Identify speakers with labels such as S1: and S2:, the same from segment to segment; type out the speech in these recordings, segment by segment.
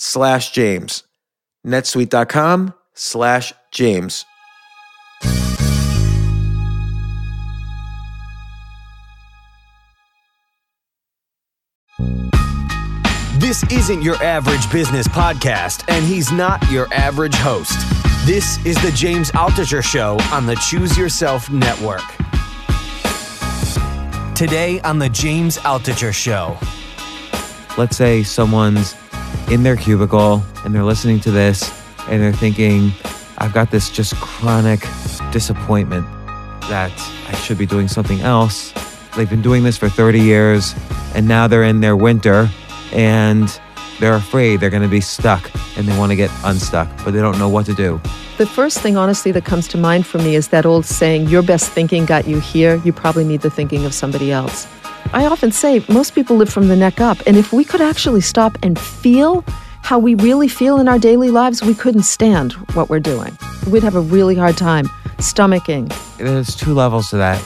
S1: slash James. netsuite.com slash James.
S2: This isn't your average business podcast, and he's not your average host. This is the James Altucher Show on the Choose Yourself Network. Today on the James Altucher Show.
S1: Let's say someone's in their cubicle and they're listening to this and they're thinking, I've got this just chronic disappointment that I should be doing something else. They've been doing this for 30 years and now they're in their winter and they're afraid they're going to be stuck and they want to get unstuck, but they don't know what to do.
S3: The first thing, honestly, that comes to mind for me is that old saying, Your best thinking got you here. You probably need the thinking of somebody else. I often say most people live from the neck up. And if we could actually stop and feel how we really feel in our daily lives, we couldn't stand what we're doing. We'd have a really hard time stomaching.
S1: There's two levels to that.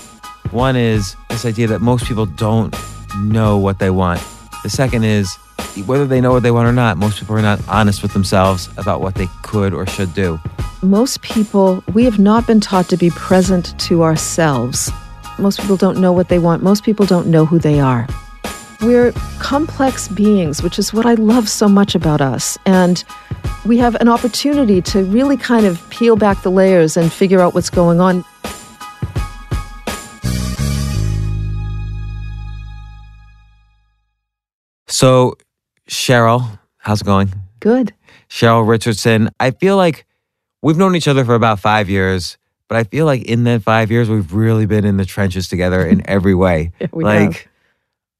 S1: One is this idea that most people don't know what they want. The second is whether they know what they want or not, most people are not honest with themselves about what they could or should do.
S3: Most people, we have not been taught to be present to ourselves. Most people don't know what they want. Most people don't know who they are. We're complex beings, which is what I love so much about us. And we have an opportunity to really kind of peel back the layers and figure out what's going on.
S1: So, Cheryl, how's it going?
S3: Good.
S1: Cheryl Richardson, I feel like we've known each other for about five years. But I feel like in that five years, we've really been in the trenches together in every way.
S3: Yeah, we
S1: like,
S3: have.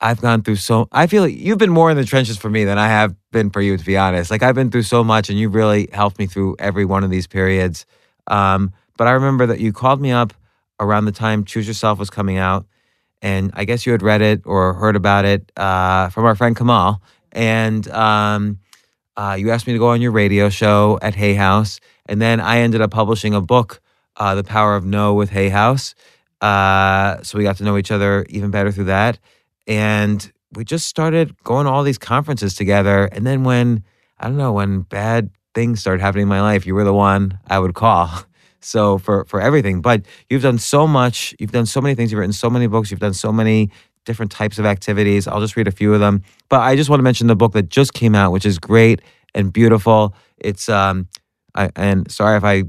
S1: I've gone through so. I feel like you've been more in the trenches for me than I have been for you, to be honest. Like I've been through so much, and you really helped me through every one of these periods. Um, but I remember that you called me up around the time Choose Yourself was coming out, and I guess you had read it or heard about it uh, from our friend Kamal, and um, uh, you asked me to go on your radio show at Hay House, and then I ended up publishing a book uh, The Power of No with Hay House. Uh, so we got to know each other even better through that. And we just started going to all these conferences together. And then when, I don't know, when bad things started happening in my life, you were the one I would call. So for, for everything. But you've done so much. You've done so many things. You've written so many books. You've done so many different types of activities. I'll just read a few of them. But I just want to mention the book that just came out, which is great and beautiful. It's um, I, and sorry if I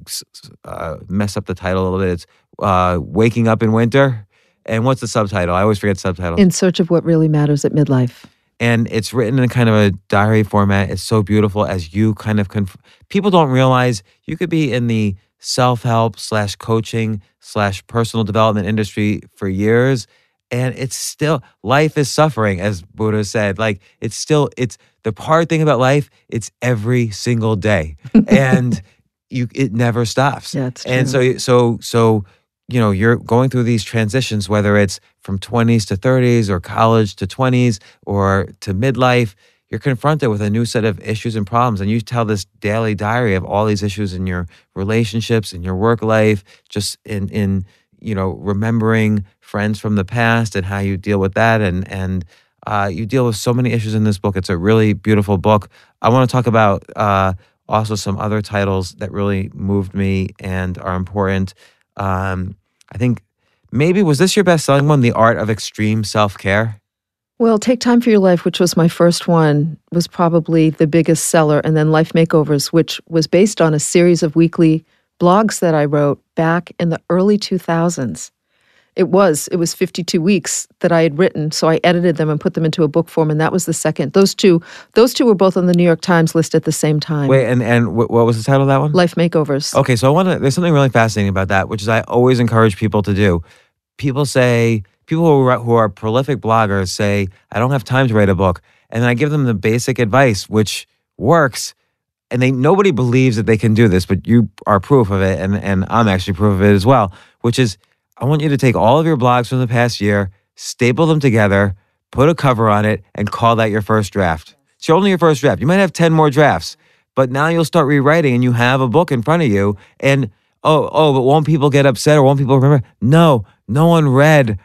S1: uh, mess up the title a little bit. It's uh, Waking Up in Winter. And what's the subtitle? I always forget the subtitle.
S3: In Search of What Really Matters at Midlife.
S1: And it's written in kind of a diary format. It's so beautiful as you kind of conf- people don't realize you could be in the self help slash coaching slash personal development industry for years. And it's still, life is suffering, as Buddha said. Like, it's still, it's the hard thing about life, it's every single day. and you, it never stops.
S3: Yeah, it's true.
S1: And so, so, so, you know, you're going through these transitions, whether it's from 20s to 30s or college to 20s or to midlife you're confronted with a new set of issues and problems and you tell this daily diary of all these issues in your relationships in your work life just in in you know remembering friends from the past and how you deal with that and and uh, you deal with so many issues in this book. It's a really beautiful book. I want to talk about uh, also some other titles that really moved me and are important. Um, i think maybe was this your best selling one the art of extreme self-care?
S3: Well, Take Time for Your Life, which was my first one, was probably the biggest seller. And then Life Makeovers, which was based on a series of weekly blogs that I wrote back in the early 2000s. It was, it was 52 weeks that I had written. So I edited them and put them into a book form. And that was the second. Those two, those two were both on the New York Times list at the same time.
S1: Wait, and, and what was the title of that one?
S3: Life Makeovers.
S1: Okay. So I want to, there's something really fascinating about that, which is I always encourage people to do. People say, people who are, who are prolific bloggers say, I don't have time to write a book. And I give them the basic advice, which works. And they nobody believes that they can do this, but you are proof of it. And, and I'm actually proof of it as well, which is I want you to take all of your blogs from the past year, staple them together, put a cover on it, and call that your first draft. It's only your first draft. You might have 10 more drafts, but now you'll start rewriting and you have a book in front of you. And oh, oh, but won't people get upset or won't people remember? No, no one read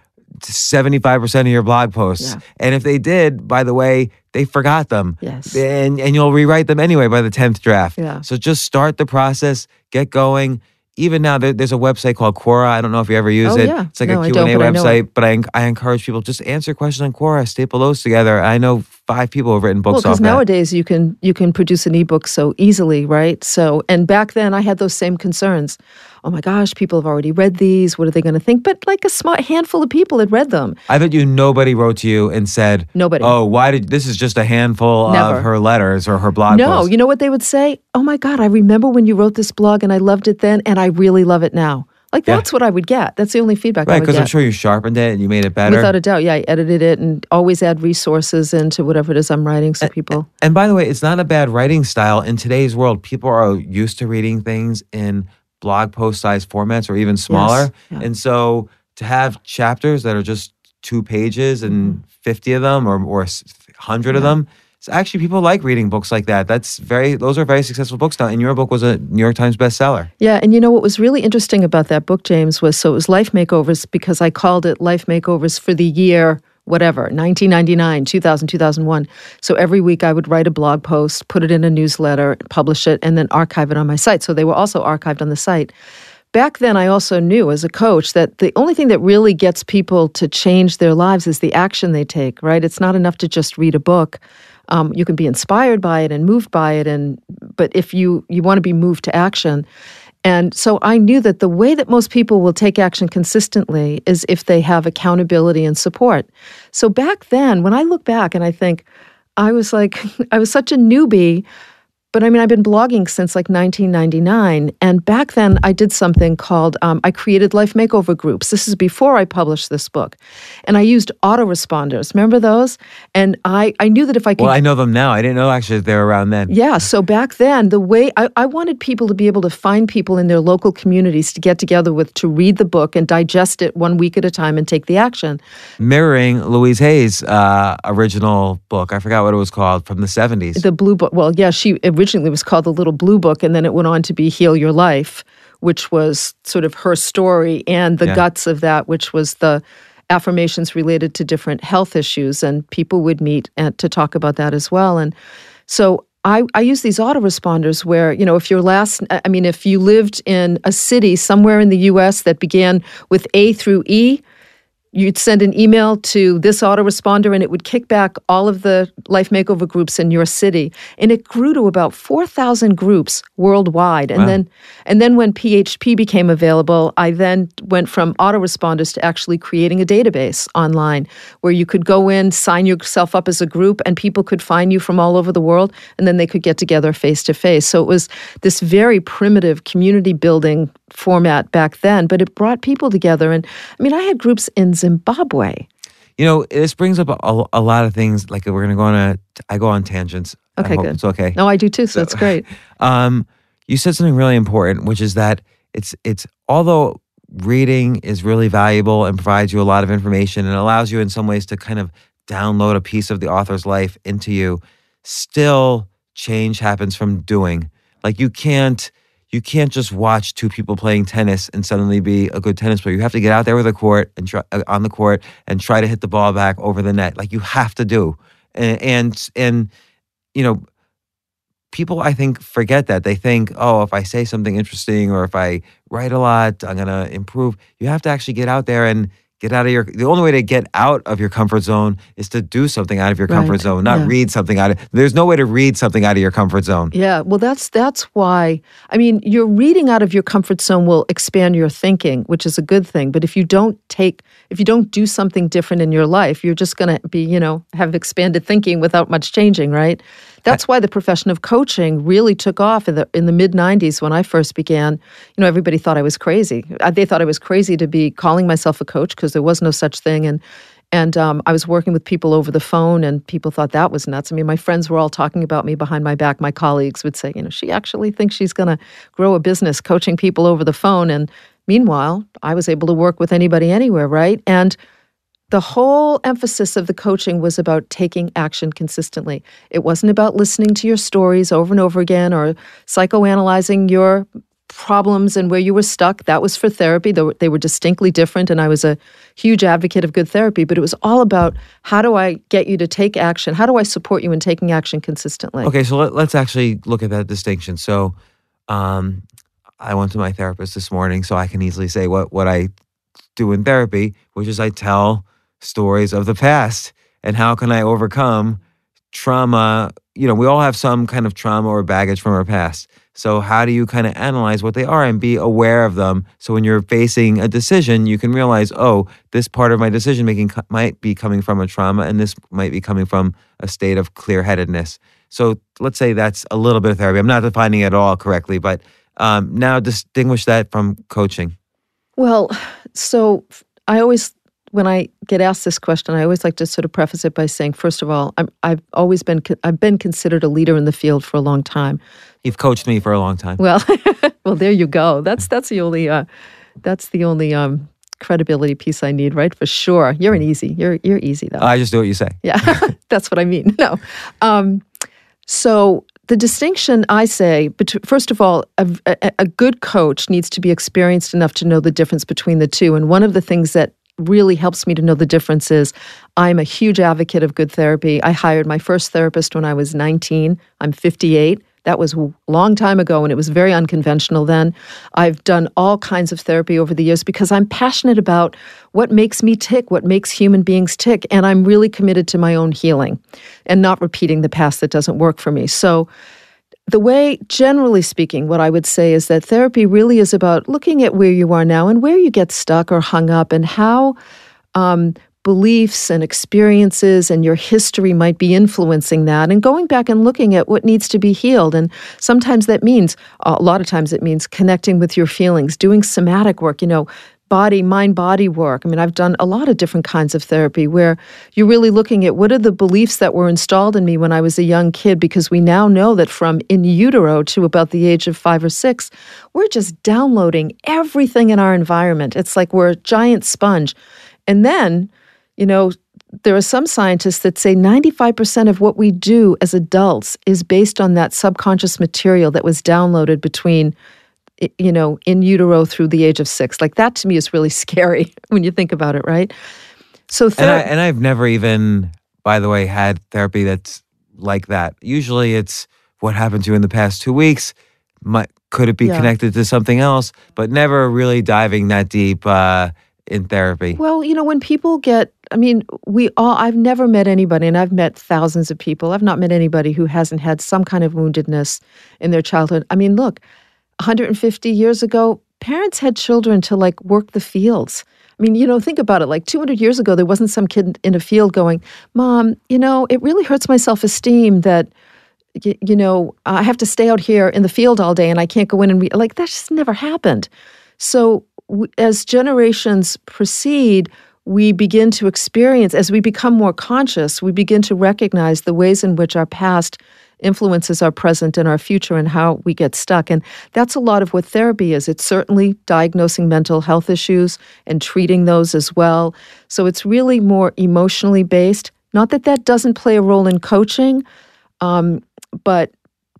S1: 75% of your blog posts.
S3: Yeah.
S1: And if they did, by the way, they forgot them.
S3: Yes.
S1: And, and you'll rewrite them anyway by the 10th draft.
S3: Yeah.
S1: So just start the process, get going. Even now, there, there's a website called Quora. I don't know if you ever use
S3: Oh,
S1: it.
S3: yeah.
S1: It's like
S3: No,
S1: a
S3: I
S1: Q&A
S3: but I
S1: website.
S3: it.
S1: But I, I encourage people, just answer questions on Quora, staple those together. I know five people have written
S3: Well,
S1: books
S3: because
S1: off that.
S3: nowadays you can you can produce an ebook so easily, right? So, and back then I had those same concerns. Oh my gosh, people have already read these. What are they going to think? But like a smart handful of people had read them.
S1: I bet you nobody wrote to you and said,
S3: Nobody.
S1: Oh, why did this is just a handful
S3: Never.
S1: of her letters or her blog
S3: no,
S1: posts.
S3: you know what they would say? Oh my God, I remember when you wrote this blog and I loved it then, and I really love it now. Like
S1: Yeah.
S3: that's what I would get. That's the only feedback I
S1: right, because. I'm sure you sharpened it and you made it better.
S3: Without a doubt, yeah, I edited it and always add resources into whatever it is I'm writing, so people.
S1: And by the way, it's not a bad writing style. In today's world, people are used to reading things in blog post size formats or even smaller.
S3: yeah.
S1: And so to have chapters that are just two pages and mm-hmm. 50 of them or, or 100 of them, it's actually people like reading books like that. That's very, those are very successful books now. And your book was a New York Times bestseller.
S3: Yeah, and you know what was really interesting about that book, James, was so it was Life Makeovers because I called it Life Makeovers for the year whatever 1999 2000 2001 so every week i would write a blog post put it in a newsletter publish it and then archive it on my site. So they were also archived on the site. Back then i also knew as a coach that the only thing that really gets people to change their lives is the action they take right? It's not enough to just read a book. Um, you can be inspired by it and moved by it and but if you you want to be moved to action and so I knew that the way that most people will take action consistently is if they have accountability and support. So back then, when I look back and I think, I was like, I was such a newbie, but I mean, I've been blogging since like 1999. And back then, I did something called, um, I created life makeover groups. This is before I published this book. And I used autoresponders. Remember those? And I, I knew that if I could
S1: Well, I know them now. I didn't know actually that they were around then.
S3: yeah. So back then, the way I, I wanted people to be able to find people in their local communities to get together with to read the book and digest it one week at a time and take the action.
S1: Mirroring Louise Hay's uh, original book. I forgot what it was called from the 70s.
S3: The blue book, well, yeah, she originally was called the Little Blue Book, and then it went on to be Heal Your Life, which was sort of her story and the
S1: Yeah.
S3: guts of that, which was the affirmations related to different health issues, and people would meet and, to talk about that as well. And so I, I use these autoresponders where, you know, if your last, I mean, if you lived in a city somewhere in the US that began with A through E, you'd send an email to this autoresponder and it would kick back all of the life makeover groups in your city. And it grew to about 4000 groups worldwide. And
S1: Wow.
S3: then and then when php became available i then went from autoresponders to actually creating a database online where you could go in sign yourself up as a group and people could find you from all over the world and then they could get together face to face. So it was this very primitive community building format back then but it brought people together and i mean i had groups in zimbabwe
S1: You know, this brings up a, a lot of things. Like we're gonna go on a. I go on tangents.
S3: Okay, good.
S1: It's okay.
S3: no i do too so, it's great
S1: Um, you said something really important, which is that it's it's although reading is really valuable and provides you a lot of information and allows you in some ways to kind of download a piece of the author's life into you, still change happens from doing. Like you can't you can't just watch two people playing tennis and suddenly be a good tennis player. You have to get out there with a court and try, uh, on the court and try to hit the ball back over the net. Like you have to do, and and, and you know people I think forget that. They think, oh, if I say something interesting or if I write a lot, I'm gonna improve. You have to actually get out there and get out of your the only way to get out of your comfort zone is to do something out of your comfort
S3: Right,
S1: zone, not
S3: yeah.
S1: read something out of there's no way to read something out of your comfort zone.
S3: Yeah, well, that's that's why. I mean, your reading out of your comfort zone will expand your thinking, which is a good thing. But if you don't take, if you don't do something different in your life, you're just going to be, you know, have expanded thinking without much changing, right? That's why the profession of coaching really took off in the in the mid '90s when I first began. You know, everybody thought I was crazy. Uh, They thought I was crazy to be calling myself a coach because there was no such thing, and and um, I was working with people over the phone, and people thought that was nuts. I mean, my friends were all talking about me behind my back. My colleagues would say, you know, she actually thinks she's going to grow a business coaching people over the phone. And meanwhile, I was able to work with anybody anywhere, right? And the whole emphasis of the coaching was about taking action consistently. It wasn't about listening to your stories over and over again or psychoanalyzing your problems and where you were stuck. That was for therapy. They were, distinctly different, and I was a huge advocate of good therapy. But it was all about how do I get you to take action? How do I support you in taking action consistently?
S1: Okay, so let, let's actually look at that distinction. So, um, I went to my therapist this morning, so I can easily say what what I do in therapy, which is I tell stories of the past and how can I overcome trauma. You know, we all have some kind of trauma or baggage from our past. So, how do you kind of analyze what they are and be aware of them? So, when you're facing a decision, you can realize, oh, this part of my decision making co- might be coming from a trauma, and this might be coming from a state of clear headedness. So, let's say that's a little bit of therapy. I'm not defining it all correctly, but um, now distinguish that from coaching.
S3: Well, so I always, when I get asked this question, I always like to sort of preface it by saying, first of all, I'm, I've always been I've been considered a leader in the field for a long time.
S1: You've coached me for a long time.
S3: Well, well, there you go. That's that's the only, uh, that's the only um, credibility piece I need, right? For sure. You're an easy. You're you're easy though.
S1: I just do what you say.
S3: Yeah, that's what I mean. No. Um, so the distinction I say, bet- first of all, a, a good coach needs to be experienced enough to know the difference between the two. And one of the things that really helps me to know the differences. I'm a huge advocate of good therapy. I hired my first therapist when I was 19. I'm 58. That was a long time ago and it was very unconventional then. I've done all kinds of therapy over the years because I'm passionate about what makes me tick, what makes human beings tick, and I'm really committed to my own healing and not repeating the past that doesn't work for me. So the way, generally speaking, what I would say is that therapy really is about looking at where you are now and where you get stuck or hung up and how um, beliefs and experiences and your history might be influencing that and going back and looking at what needs to be healed. And sometimes that means, a lot of times it means connecting with your feelings, doing somatic work, you know, body, mind body work. I mean, I've done a lot of different kinds of therapy where you're really looking at what are the beliefs that were installed in me when I was a young kid, because we now know that from in utero to about the age of five or six, we're just downloading everything in our environment. It's like we're a giant sponge. And then, you know, there are some scientists that say 95% of what we do as adults is based on that subconscious material that was downloaded between you know, in utero through the age of six. Like that to me is really scary when you think about it, right? So,
S1: And, I, and I've never even, by the way, had therapy that's like that. Usually it's what happened to you in the past two weeks. Might, could it be
S3: Yeah.
S1: connected to something else? But never really diving that deep uh, in therapy?
S3: Well, you know, when people get, I mean, we all, I've never met anybody, and I've met thousands of people. I've not met anybody who hasn't had some kind of woundedness in their childhood. I mean, look, 150 years ago, parents had children to like work the fields. I mean, you know, think about it. Like 200 years ago, there wasn't some kid in a field going, Mom, you know, it really hurts my self esteem that, you, you, know, I have to stay out here in the field all day and I can't go in and. Like, that just never happened. So, w- as generations proceed, we begin to experience, as we become more conscious, we begin to recognize the ways in which our past influences our present and our future and how we get stuck. And that's a lot of what therapy is. It's certainly diagnosing mental health issues and treating those as well. So it's really more emotionally based. Not that that doesn't play a role in coaching, um, but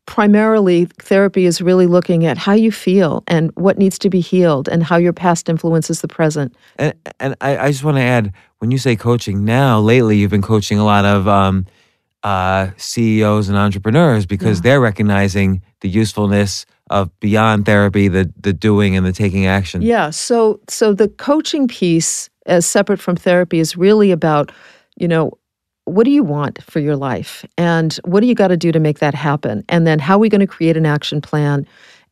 S3: primarily therapy is really looking at how you feel and what needs to be healed and how your past influences the present.
S1: And, and I, I just want to add when you say coaching now, lately you've been coaching a lot of um, uh, CEOs and entrepreneurs because yeah. they're recognizing the usefulness of beyond therapy, the the doing and the taking action.
S3: Yeah. So so the coaching piece, as separate from therapy, is really about, you know, what do you want for your life, and what do you got to do to make that happen, and then how are we going to create an action plan.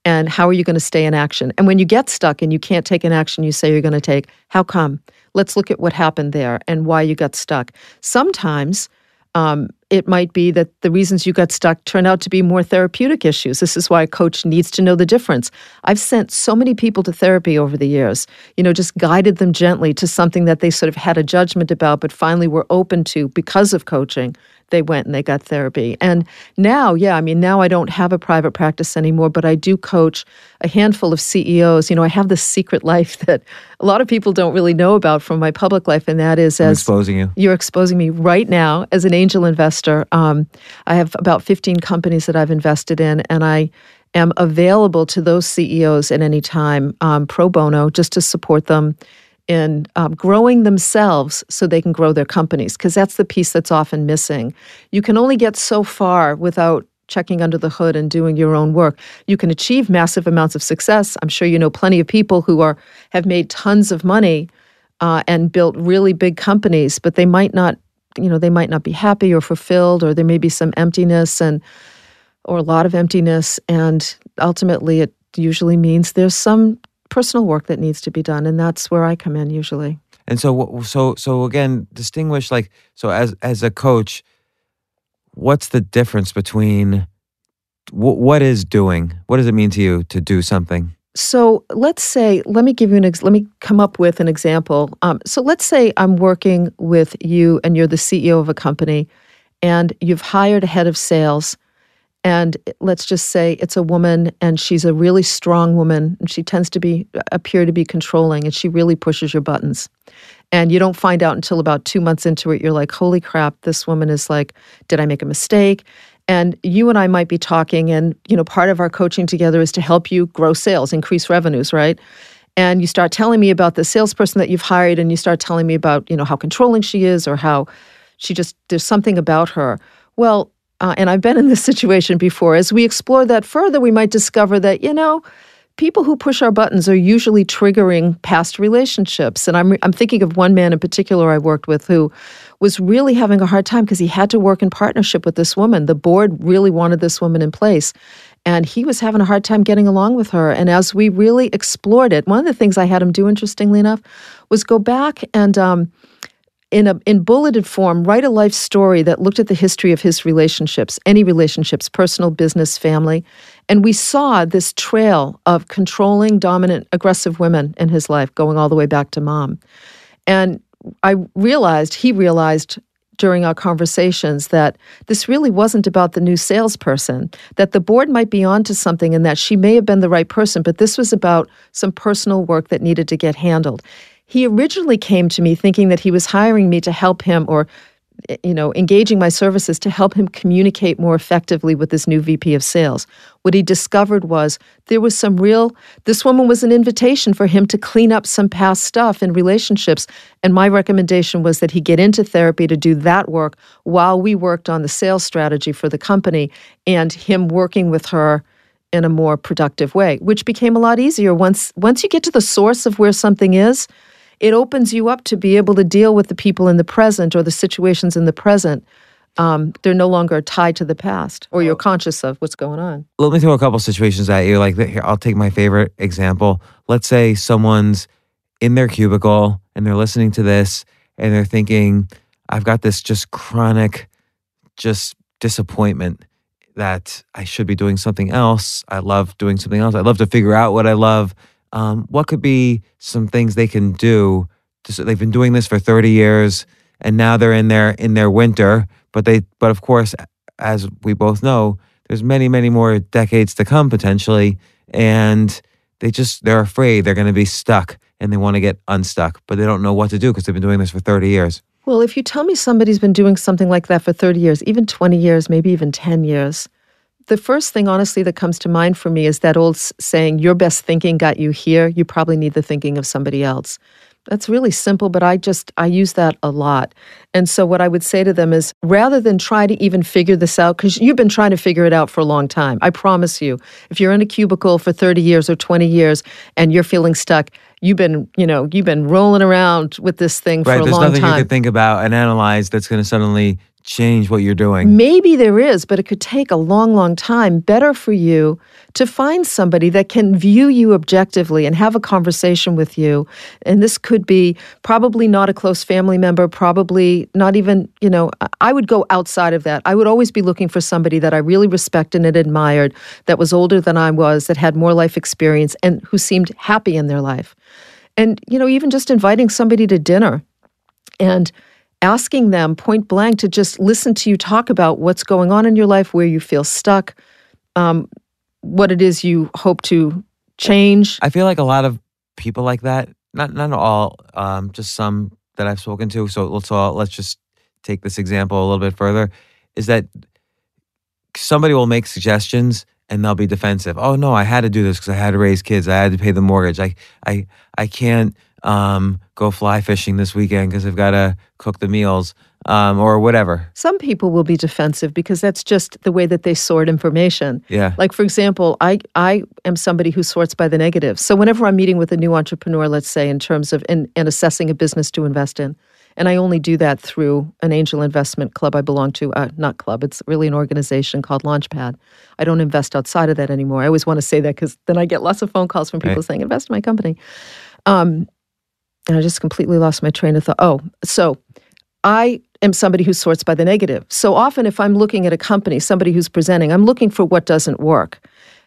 S3: And how are you going to stay in action? And when you get stuck and you can't take an action you say you're going to take, how come? Let's look at what happened there and why you got stuck. Sometimes um, it might be that the reasons you got stuck turn out to be more therapeutic issues. This is why a coach needs to know the difference. I've sent so many people to therapy over the years, you know, just guided them gently to something that they sort of had a judgment about, but finally were open to because of coaching they went and they got therapy. And now, yeah, I mean, now I don't have a private practice anymore, but I do coach a handful of CEOs. You know, I have this secret life that a lot of people don't really know about from my public life, and that is
S1: I'm as exposing you.
S3: You're exposing me right now as an angel investor. Um, I have about 15 companies that I've invested in, and I am available to those CEOs at any time um, pro bono just to support them in um, growing themselves so they can grow their companies, because that's the piece that's often missing. You can only get so far without checking under the hood and doing your own work. You can achieve massive amounts of success. I'm sure you know plenty of people who are have made tons of money uh, and built really big companies, but they might not, you know, they might not be happy or fulfilled, or there may be some emptiness and or a lot of emptiness, and ultimately it usually means there's some personal work that needs to be done, and that's where I come in usually.
S1: And so, so, so again, distinguish like so as as a coach, what's the difference between w- what is doing? What does it mean to you to do something?
S3: So let's say, let me give you an, ex- let me come up with an example. Um, so let's say I'm working with you and you're the CEO of a company and you've hired a head of sales and let's just say it's a woman and she's a really strong woman and she tends to be appear to be controlling and she really pushes your buttons. And you don't find out until about two months into it you're like holy crap this woman is like did i make a mistake? And you and i might be talking and you know part of our coaching together is to help you grow sales increase revenues right? And you start telling me about the salesperson that you've hired and you start telling me about you know how controlling she is or how she just there's something about her. Well uh, and I've been in this situation before. As we explore that further, we might discover that, you know, people who push our buttons are usually triggering past relationships. And I'm, I'm thinking of one man in particular I worked with who was really having a hard time because he had to work in partnership with this woman. The board really wanted this woman in place. And he was having a hard time getting along with her. And as we really explored it, one of the things I had him do, interestingly enough, was go back and um, in a in bulleted form write a life story that looked at the history of his relationships any relationships personal business family and we saw this trail of controlling dominant aggressive women in his life going all the way back to mom and i realized he realized during our conversations that this really wasn't about the new salesperson, that the board might be onto something and that she may have been the right person, but this was about some personal work that needed to get handled. He originally came to me thinking that he was hiring me to help him or you know, engaging my services to help him communicate more effectively with this new VP of sales. What he discovered was there was some real, this woman was an invitation for him to clean up some past stuff in relationships. And my recommendation was that he get into therapy to do that work while we worked on the sales strategy for the company and him working with her in a more productive way, which became a lot easier once once you get to the source of where something is it opens you up to be able to deal with the people in the present or the situations in the present. Um, they're no longer tied to the past, or you're conscious of what's going on.
S1: Let me throw a couple situations at you. Like here, I'll take my favorite example. Let's say someone's in their cubicle and they're listening to this and they're thinking, I've got this just chronic, just disappointment that I should be doing something else. I love doing something else. I love to figure out what I love. Um, what could be some things they can do? To, they've been doing this for 30 years and now they're in their in their winter, but they but of course as we both know, there's many many more decades to come potentially and they just they're afraid they're going to be stuck and they want to get unstuck, but they don't know what to do because they've been doing this for 30 years.
S3: Well, if you tell me somebody's been doing something like that for 30 years, even 20 years, maybe even 10 years, the first thing, honestly, that comes to mind for me is that old saying, Your best thinking got you here. You probably need the thinking of somebody else. That's really simple, but I just, I use that a lot. And so what I would say to them is rather than try to even figure this out, because you've been trying to figure it out for a long time, I promise you, if you're in a cubicle for 30 years or 20 years and you're feeling stuck, you've been, you know, you've been rolling around with this thing
S1: right,
S3: for a
S1: long
S3: time.
S1: There's nothing you could think about and analyze that's going to suddenly change what you're doing.
S3: Maybe there is, but it could take a long, long time. Better for you to find somebody that can view you objectively and have a conversation with you. And this could be probably not a close family member, probably not even, you know, I would go outside of that. I would always be looking for somebody that I really respected and admired, that was older than I was, that had more life experience, and who seemed happy in their life. And, you know, even just inviting somebody to dinner and asking them point blank to just listen to you talk about what's going on in your life, where you feel stuck, um, what it is you hope to change.
S1: I feel like a lot of people like that, not not all, um, just some that I've spoken to. So let's all let's just take this example a little bit further. Is that somebody will make suggestions and they'll be defensive. Oh no, I had to do this because I had to raise kids. I had to pay the mortgage. I I I can't um, go fly fishing this weekend because I've got to cook the meals um, or whatever.
S3: Some people will be defensive because that's just the way that they sort information.
S1: Yeah.
S3: Like for example, I I am somebody who sorts by the negative. So whenever I'm meeting with a new entrepreneur, let's say in terms of in, in assessing a business to invest in, and I only do that through an angel investment club I belong to. Uh, not club, it's really an organization called Launchpad. I don't invest outside of that anymore. I always want to say that because then I get lots of phone calls from people right. saying, invest in my company. Um, and I just completely lost my train of thought. Oh, so I am somebody who sorts by the negative. So often, if I'm looking at a company, somebody who's presenting, I'm looking for what doesn't work.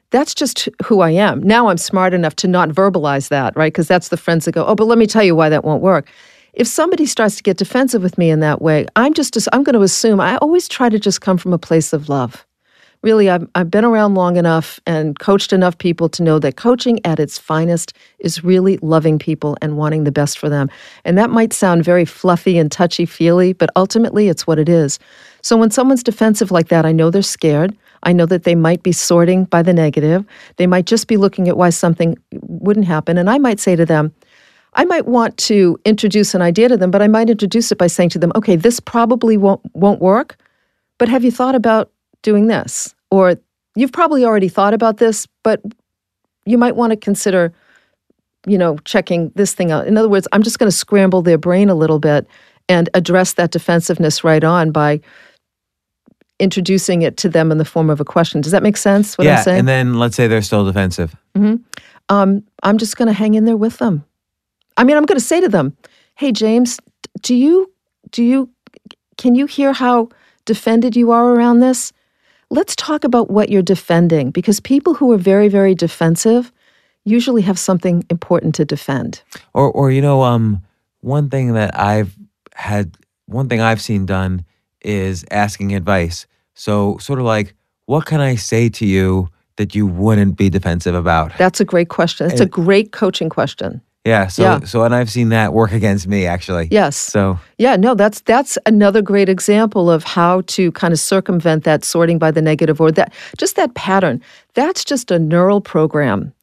S3: That's just who I am. Now I'm smart enough to not verbalize that, right? Because that's the friends that go, oh, but let me tell you why that won't work. If somebody starts to get defensive with me in that way, I'm just, I'm going to assume I always try to just come from a place of love really, I've, I've been around long enough and coached enough people to know that coaching at its finest is really loving people and wanting the best for them. And that might sound very fluffy and touchy feely, but ultimately it's what it is. So when someone's defensive like that, I know they're scared. I know that they might be sorting by the negative. They might just be looking at why something wouldn't happen. And I might say to them, I might want to introduce an idea to them, but I might introduce it by saying to them, okay, this probably won't won't work, but have you thought about doing this. Or you've probably already thought about this, but you might want to consider, you know, checking this thing out. In other words, I'm just going to scramble their brain a little bit and address that defensiveness right on by introducing it to them in the form of a question. Does that make sense? What
S1: yeah,
S3: I'm saying?
S1: and then let's say they're still defensive.
S3: Mm-hmm. Um, I'm just going to hang in there with them. I mean, I'm going to say to them, "Hey, James, do you do you can you hear how defended you are around this? Let's talk about what you're defending because people who are very, very defensive usually have something important to defend.
S1: Or, or you know, um, one thing that I've had, one thing I've seen done is asking advice. So, sort of like, what can I say to you that you wouldn't be defensive about?
S3: That's a great question. It's a great coaching question.
S1: Yeah. So yeah. so and I've seen that work against me actually.
S3: Yes.
S1: So
S3: yeah, no, that's that's another great example of how to kind of circumvent that sorting by the negative or that just that pattern. That's just a neural program.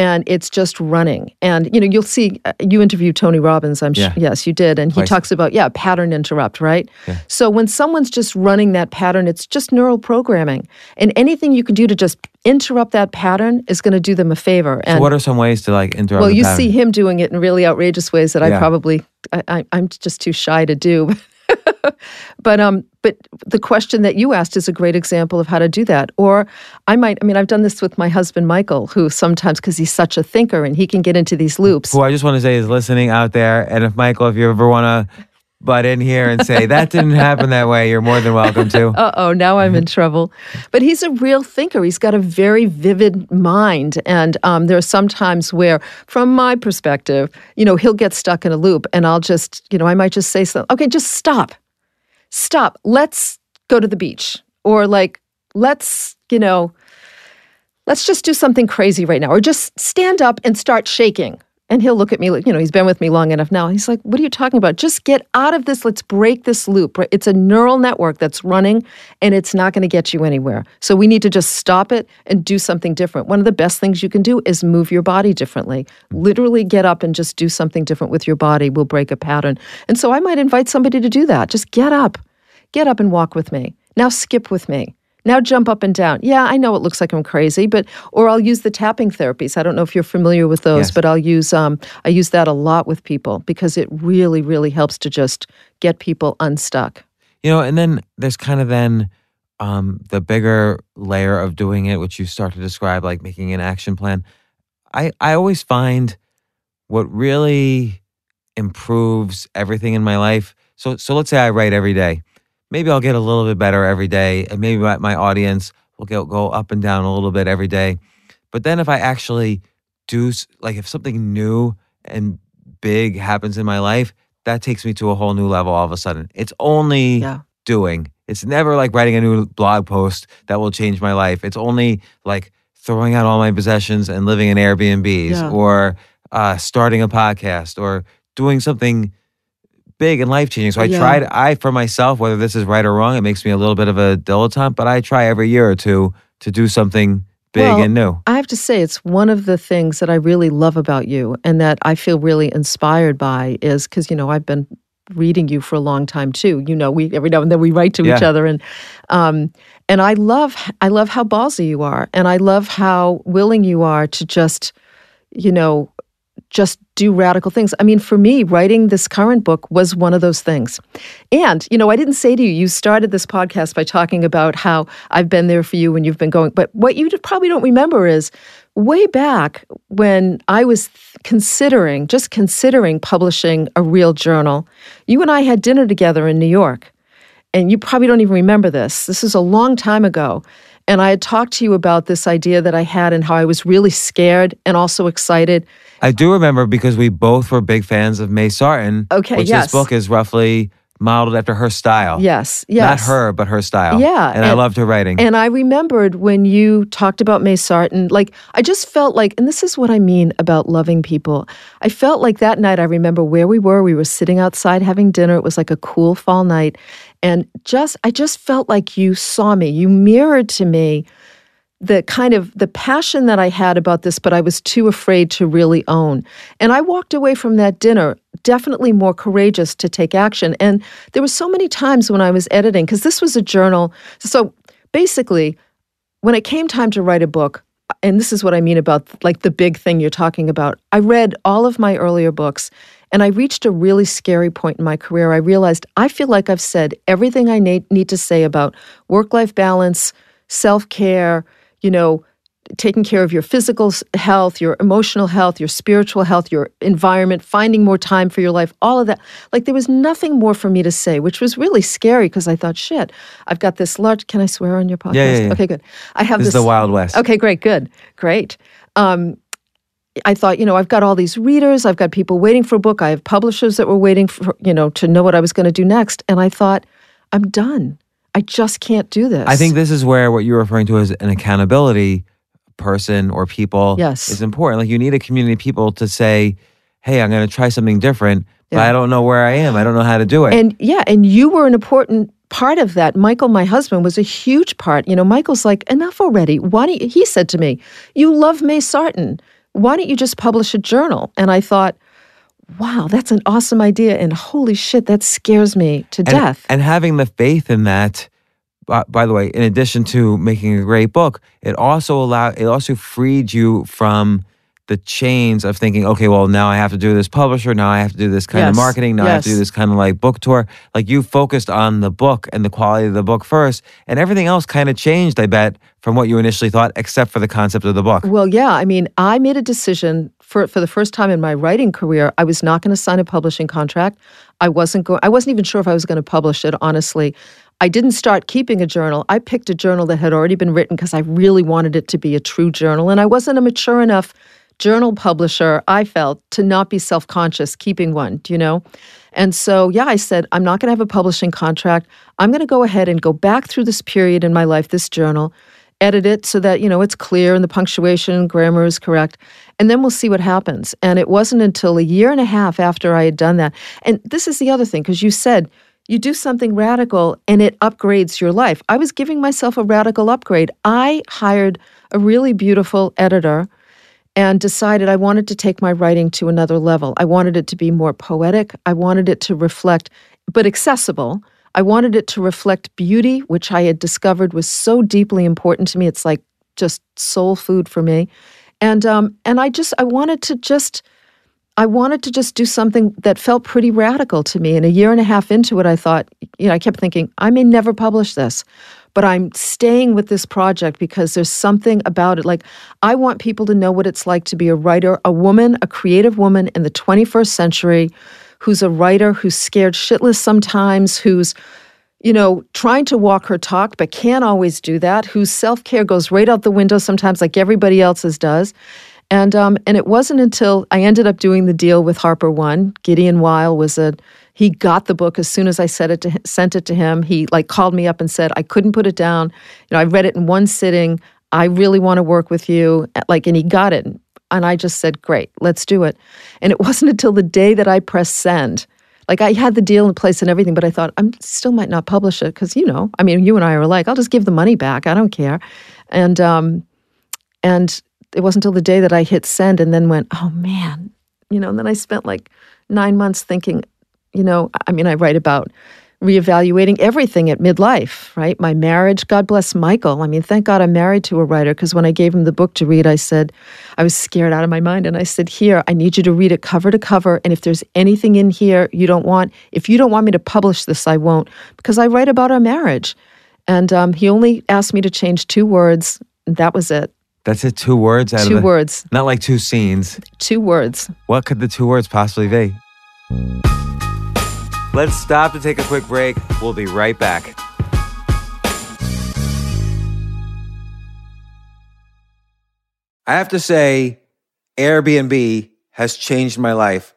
S3: And it's just running. And you know, you'll see. uh, You interviewed Tony Robbins. I'm
S1: Yeah.
S3: sure. Yes, you did, and he
S1: Twice.
S3: talks about yeah, pattern interrupt, right? Yeah. So when someone's just running that pattern, it's just neural programming, and anything you can do to just interrupt that pattern is going to do them a favor. And
S1: what are some ways to like interrupt?
S3: well, you
S1: pattern?
S3: see him doing it in really outrageous ways that I probably I, I, I'm just too shy to do. but um, but the question that you asked is a great example of how to do that. Or I might, I mean, I've done this with my husband Michael, who sometimes because he's such a thinker and he can get into these loops.
S1: who I just want to say is listening out there. And if Michael, if you ever want to butt in here and say that didn't happen that way, you're more than welcome to.
S3: Uh oh, now I'm in trouble. But he's a real thinker. He's got a very vivid mind. And um, there are some times where, from my perspective, you know, he'll get stuck in a loop and I'll just, you know, I might just say something, okay, just stop. Stop. Let's go to the beach. Or like, let's, you know, let's just do something crazy right now. Or just stand up and start shaking. And he'll look at me like, you know, he's been with me long enough now. He's like, what are you talking about? Just get out of this. Let's break this loop. It's a neural network that's running and it's not going to get you anywhere. So we need to just stop it and do something different. One of the best things you can do is move your body differently. Literally get up and just do something different with your body We'll break a pattern. And so I might invite somebody to do that. Just get up. Get up and walk with me. Now skip with me. Now jump up and down. Yeah, I know it looks like I'm crazy, but or I'll use the tapping therapies. I don't know if you're familiar with those,
S1: Yes.
S3: but I'll use um, I use that a lot with people because it really, really helps to just get people unstuck.
S1: You know, and then there's kind of then um, the bigger layer of doing it, which you start to describe like making an action plan. I, I always find what really improves everything in my life. So so let's say I write every day. Maybe I'll get a little bit better every day, and maybe my, my audience will go go up and down a little bit every day. But then if I actually do like if something new and big happens in my life, that takes me to a whole new level all of a sudden. It's only
S3: Yeah.
S1: doing. It's never like writing a new blog post that will change my life. It's only like throwing out all my possessions and living in Airbnbs
S3: Yeah.
S1: or uh, starting a podcast or doing something big and life changing. So I
S3: Yeah.
S1: tried, I for myself, whether this is right or wrong, it makes me a little bit of a dilettante, but I try every year or two to do something big
S3: Well,
S1: and new.
S3: I have to say, it's one of the things that I really love about you and that I feel really inspired by is because, you know, I've been reading you for a long time too. You know, we every now and then we write to each other and um and I love I love how ballsy you are and I love how willing you are to just, you know, just do radical things. I mean, for me, writing this current book was one of those things. And, you know, I didn't say to you, you started this podcast by talking about how I've been there for you when you've been going. But what you probably don't remember is way back when I was considering, just considering publishing a real journal, you and I had dinner together in New York. And you probably don't even remember this. This is a long time ago. And I had talked to you about this idea that I had and how I was really scared and also excited.
S1: I do remember because we both were big fans of May Sarton.
S3: Okay,
S1: which
S3: yes.
S1: this book is roughly modeled after her style.
S3: Yes, yes.
S1: Not her, but her style.
S3: Yeah,
S1: And, I loved her writing.
S3: And I remembered when you talked about May Sarton, like I just felt like, and this is what I mean about loving people. I felt like that night, I remember where we were. We were sitting outside having dinner. It was like a cool fall night. And just, I just felt like you saw me. You mirrored to me the kind of the passion that I had about this, but I was too afraid to really own. And I walked away from that dinner definitely more courageous to take action. And there were so many times when I was editing, because this was a journal. So basically, when it came time to write a book, and this is what I mean about like the big thing you're talking about, I read all of my earlier books and I reached a really scary point in my career. I realized I feel like I've said everything I need, to say about work life balance, self care, you know, taking care of your physical health, your emotional health, your spiritual health, your environment, finding more time for your life, all of that. Like there was nothing more for me to say, which was really scary because I thought, shit, I've got this large. Can I swear on your podcast?
S1: Yeah, yeah, yeah.
S3: Okay, good. I have
S1: this is the Wild West.
S3: Okay, great, good, great. Um, I thought, you know, I've got all these readers, I've got people waiting for a book, I have publishers that were waiting for, you know, to know what I was going to do next. And I thought, I'm done. I just can't do this.
S1: I think this is where what you're referring to as an accountability person or people
S3: Yes.
S1: is important. Like you need a community of people to say, hey, I'm going to try something different, but I don't know where I am. I don't know how to do it.
S3: And yeah, and you were an important part of that. Michael, my husband, was a huge part. You know, Michael's like, enough already. Why don't you, he said to me, you love May Sarton. why don't you just publish a journal? And I thought, wow, that's an awesome idea. And holy shit, that scares me to
S1: and,
S3: death.
S1: And having the faith in that, by the way, in addition to making a great book, it also allowed, it also freed you from the chains of thinking, okay, well, now I have to do this publisher, now I have to do this kind
S3: Yes,
S1: of marketing, now I have to do this kind of like book tour. Like you focused on the book and the quality of the book first, and everything else kind of changed, I bet, from what you initially thought, except for the concept of the book.
S3: Well, yeah. I mean, I made a decision for for the first time in my writing career. I was not going to sign a publishing contract. I wasn't going. I wasn't even sure if I was going to publish it. Honestly, I didn't start keeping a journal. I picked a journal that had already been written because I really wanted it to be a true journal, and I wasn't a mature enough journal publisher. I felt to not be self conscious keeping one. Do you know? And so, yeah, I said, I'm not going to have a publishing contract. I'm going to go ahead and go back through this period in my life, this journal, edit it so that you know it's clear and the punctuation and grammar is correct and then we'll see what happens and it wasn't until a year and a half after i had done that and this is the other thing because you said you do something radical and it upgrades your life i was giving myself a radical upgrade i hired a really beautiful editor and decided I wanted to take my writing to another level. I wanted it to be more poetic. I wanted it to reflect, but accessible. I wanted it to reflect beauty, which I had discovered was so deeply important to me. It's like just soul food for me. And um, and I just I wanted to just I wanted to just do something that felt pretty radical to me. And a year and a half into it, I thought, you know, I kept thinking, I may never publish this, but I'm staying with this project because there's something about it. Like, I want people to know what it's like to be a writer, a woman, a creative woman in the 21st century who's a writer, who's scared shitless sometimes, who's you know, trying to walk her talk, but can't always do that, whose self care goes right out the window sometimes, like everybody else's does. And um, and it wasn't until I ended up doing the deal with Harper One. Gideon Weil was a he got the book as soon as I said it to him, sent it to him. He like called me up and said I couldn't put it down. You know, I read it in one sitting. I really want to work with you. Like, and he got it. And I just said, great, let's do it. And it wasn't until the day that I pressed send. Like I had the deal in place and everything, but I thought I still might not publish it because you know, I mean, you and I are alike. I'll just give the money back. I don't care. And um, and it wasn't until the day that I hit send and then went, oh man, you know. And then I spent like nine months thinking, you know, I mean, I write about reevaluating everything at midlife, right? My marriage, God bless Michael. I mean, thank God I'm married to a writer because when I gave him the book to read, I said, I was scared out of my mind. And I said, Here, I need you to read it cover to cover. And if there's anything in here you don't want, if you don't want me to publish this, I won't because I write about our marriage. And um, he only asked me to change two words. And that was it.
S1: That's it, two words out
S3: Two
S1: of the,
S3: words.
S1: Not like two scenes.
S3: Two words.
S1: What could the two words possibly be? Let's stop to take a quick break. We'll be right back. I have to say, Airbnb has changed my life.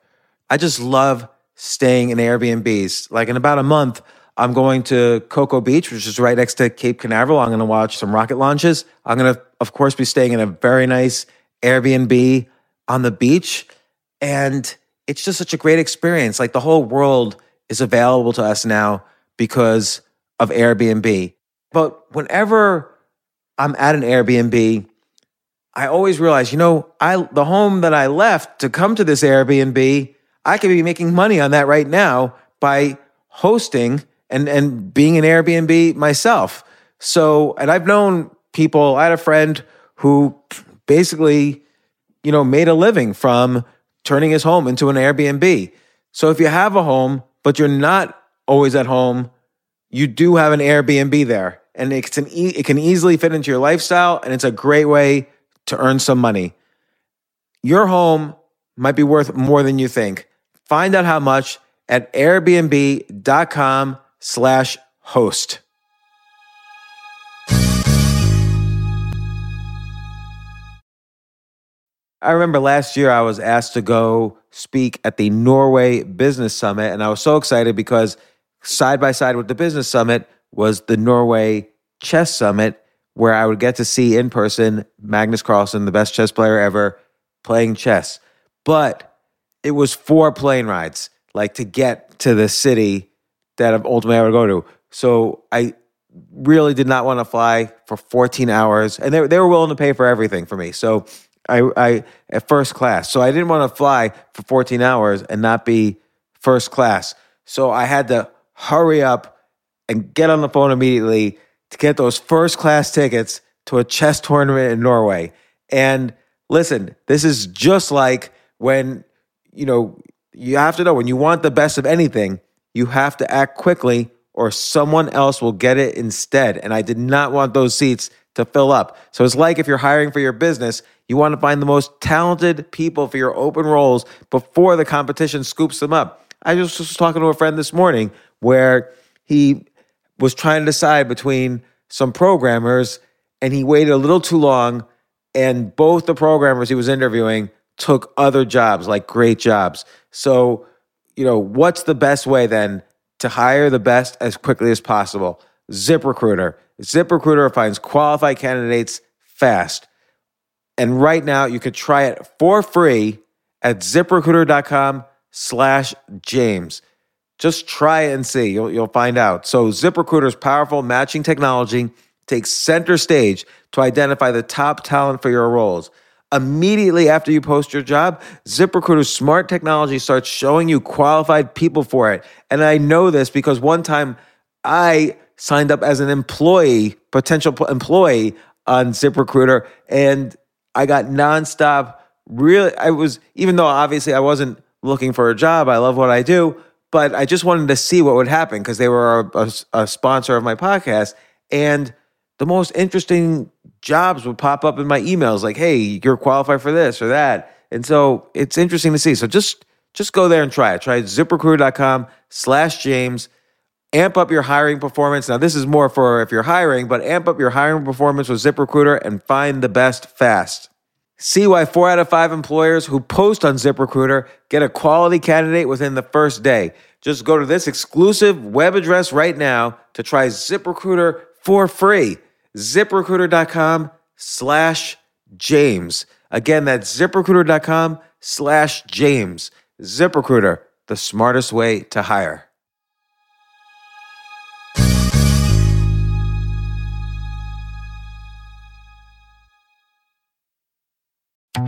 S1: I just love staying in Airbnbs. Like in about a month, I'm going to Cocoa Beach, which is right next to Cape Canaveral. I'm going to watch some rocket launches. I'm going to, of course, be staying in a very nice Airbnb on the beach. And it's just such a great experience. Like the whole world is available to us now because of Airbnb. But whenever I'm at an Airbnb, I always realize, you know, I the home that I left to come to this Airbnb, I could be making money on that right now by hosting and and being an Airbnb myself. So, and I've known people, I had a friend who basically, you know, made a living from turning his home into an Airbnb. So if you have a home, but you're not always at home, you do have an Airbnb there. And it can, e- it can easily fit into your lifestyle, and it's a great way to earn some money. Your home might be worth more than you think. Find out how much at airbnb.com slash host. I remember last year I was asked to go speak at the Norway Business Summit, and I was so excited because side by side with the Business Summit was the Norway Chess Summit, where I would get to see in person Magnus Carlsen, the best chess player ever, playing chess. But it was four plane rides, like to get to the city that ultimately I would go to. So I really did not want to fly for 14 hours, and they, they were willing to pay for everything for me. So I, I at first class. So I didn't want to fly for 14 hours and not be first class. So I had to hurry up and get on the phone immediately to get those first class tickets to a chess tournament in Norway. And listen, this is just like when, you know, you have to know when you want the best of anything, you have to act quickly or someone else will get it instead. And I did not want those seats to fill up. So it's like if you're hiring for your business, you want to find the most talented people for your open roles before the competition scoops them up. I just was talking to a friend this morning where he was trying to decide between some programmers and he waited a little too long and both the programmers he was interviewing took other jobs like great jobs. So, you know, what's the best way then to hire the best as quickly as possible? ZipRecruiter. ZipRecruiter finds qualified candidates fast. And right now you can try it for free at ziprecruiter.com slash James. Just try it and see. You'll, you'll find out. So ZipRecruiter's powerful matching technology takes center stage to identify the top talent for your roles. Immediately after you post your job, ZipRecruiter's smart technology starts showing you qualified people for it. And I know this because one time I signed up as an employee, potential employee on ZipRecruiter, and I got nonstop. Really, I was, even though obviously I wasn't looking for a job, I love what I do, but I just wanted to see what would happen because they were a, a, a sponsor of my podcast. And the most interesting jobs would pop up in my emails like, hey, you're qualified for this or that. And so it's interesting to see. So just just go there and try it. Try ziprecruiter.com slash James. Amp up your hiring performance. Now, this is more for if you're hiring, but amp up your hiring performance with ZipRecruiter and find the best fast. See why four out of five employers who post on ZipRecruiter get a quality candidate within the first day. Just go to this exclusive web address right now to try ZipRecruiter for free. ZipRecruiter.com slash James. Again, that's ziprecruiter.com slash James. ZipRecruiter, the smartest way to hire.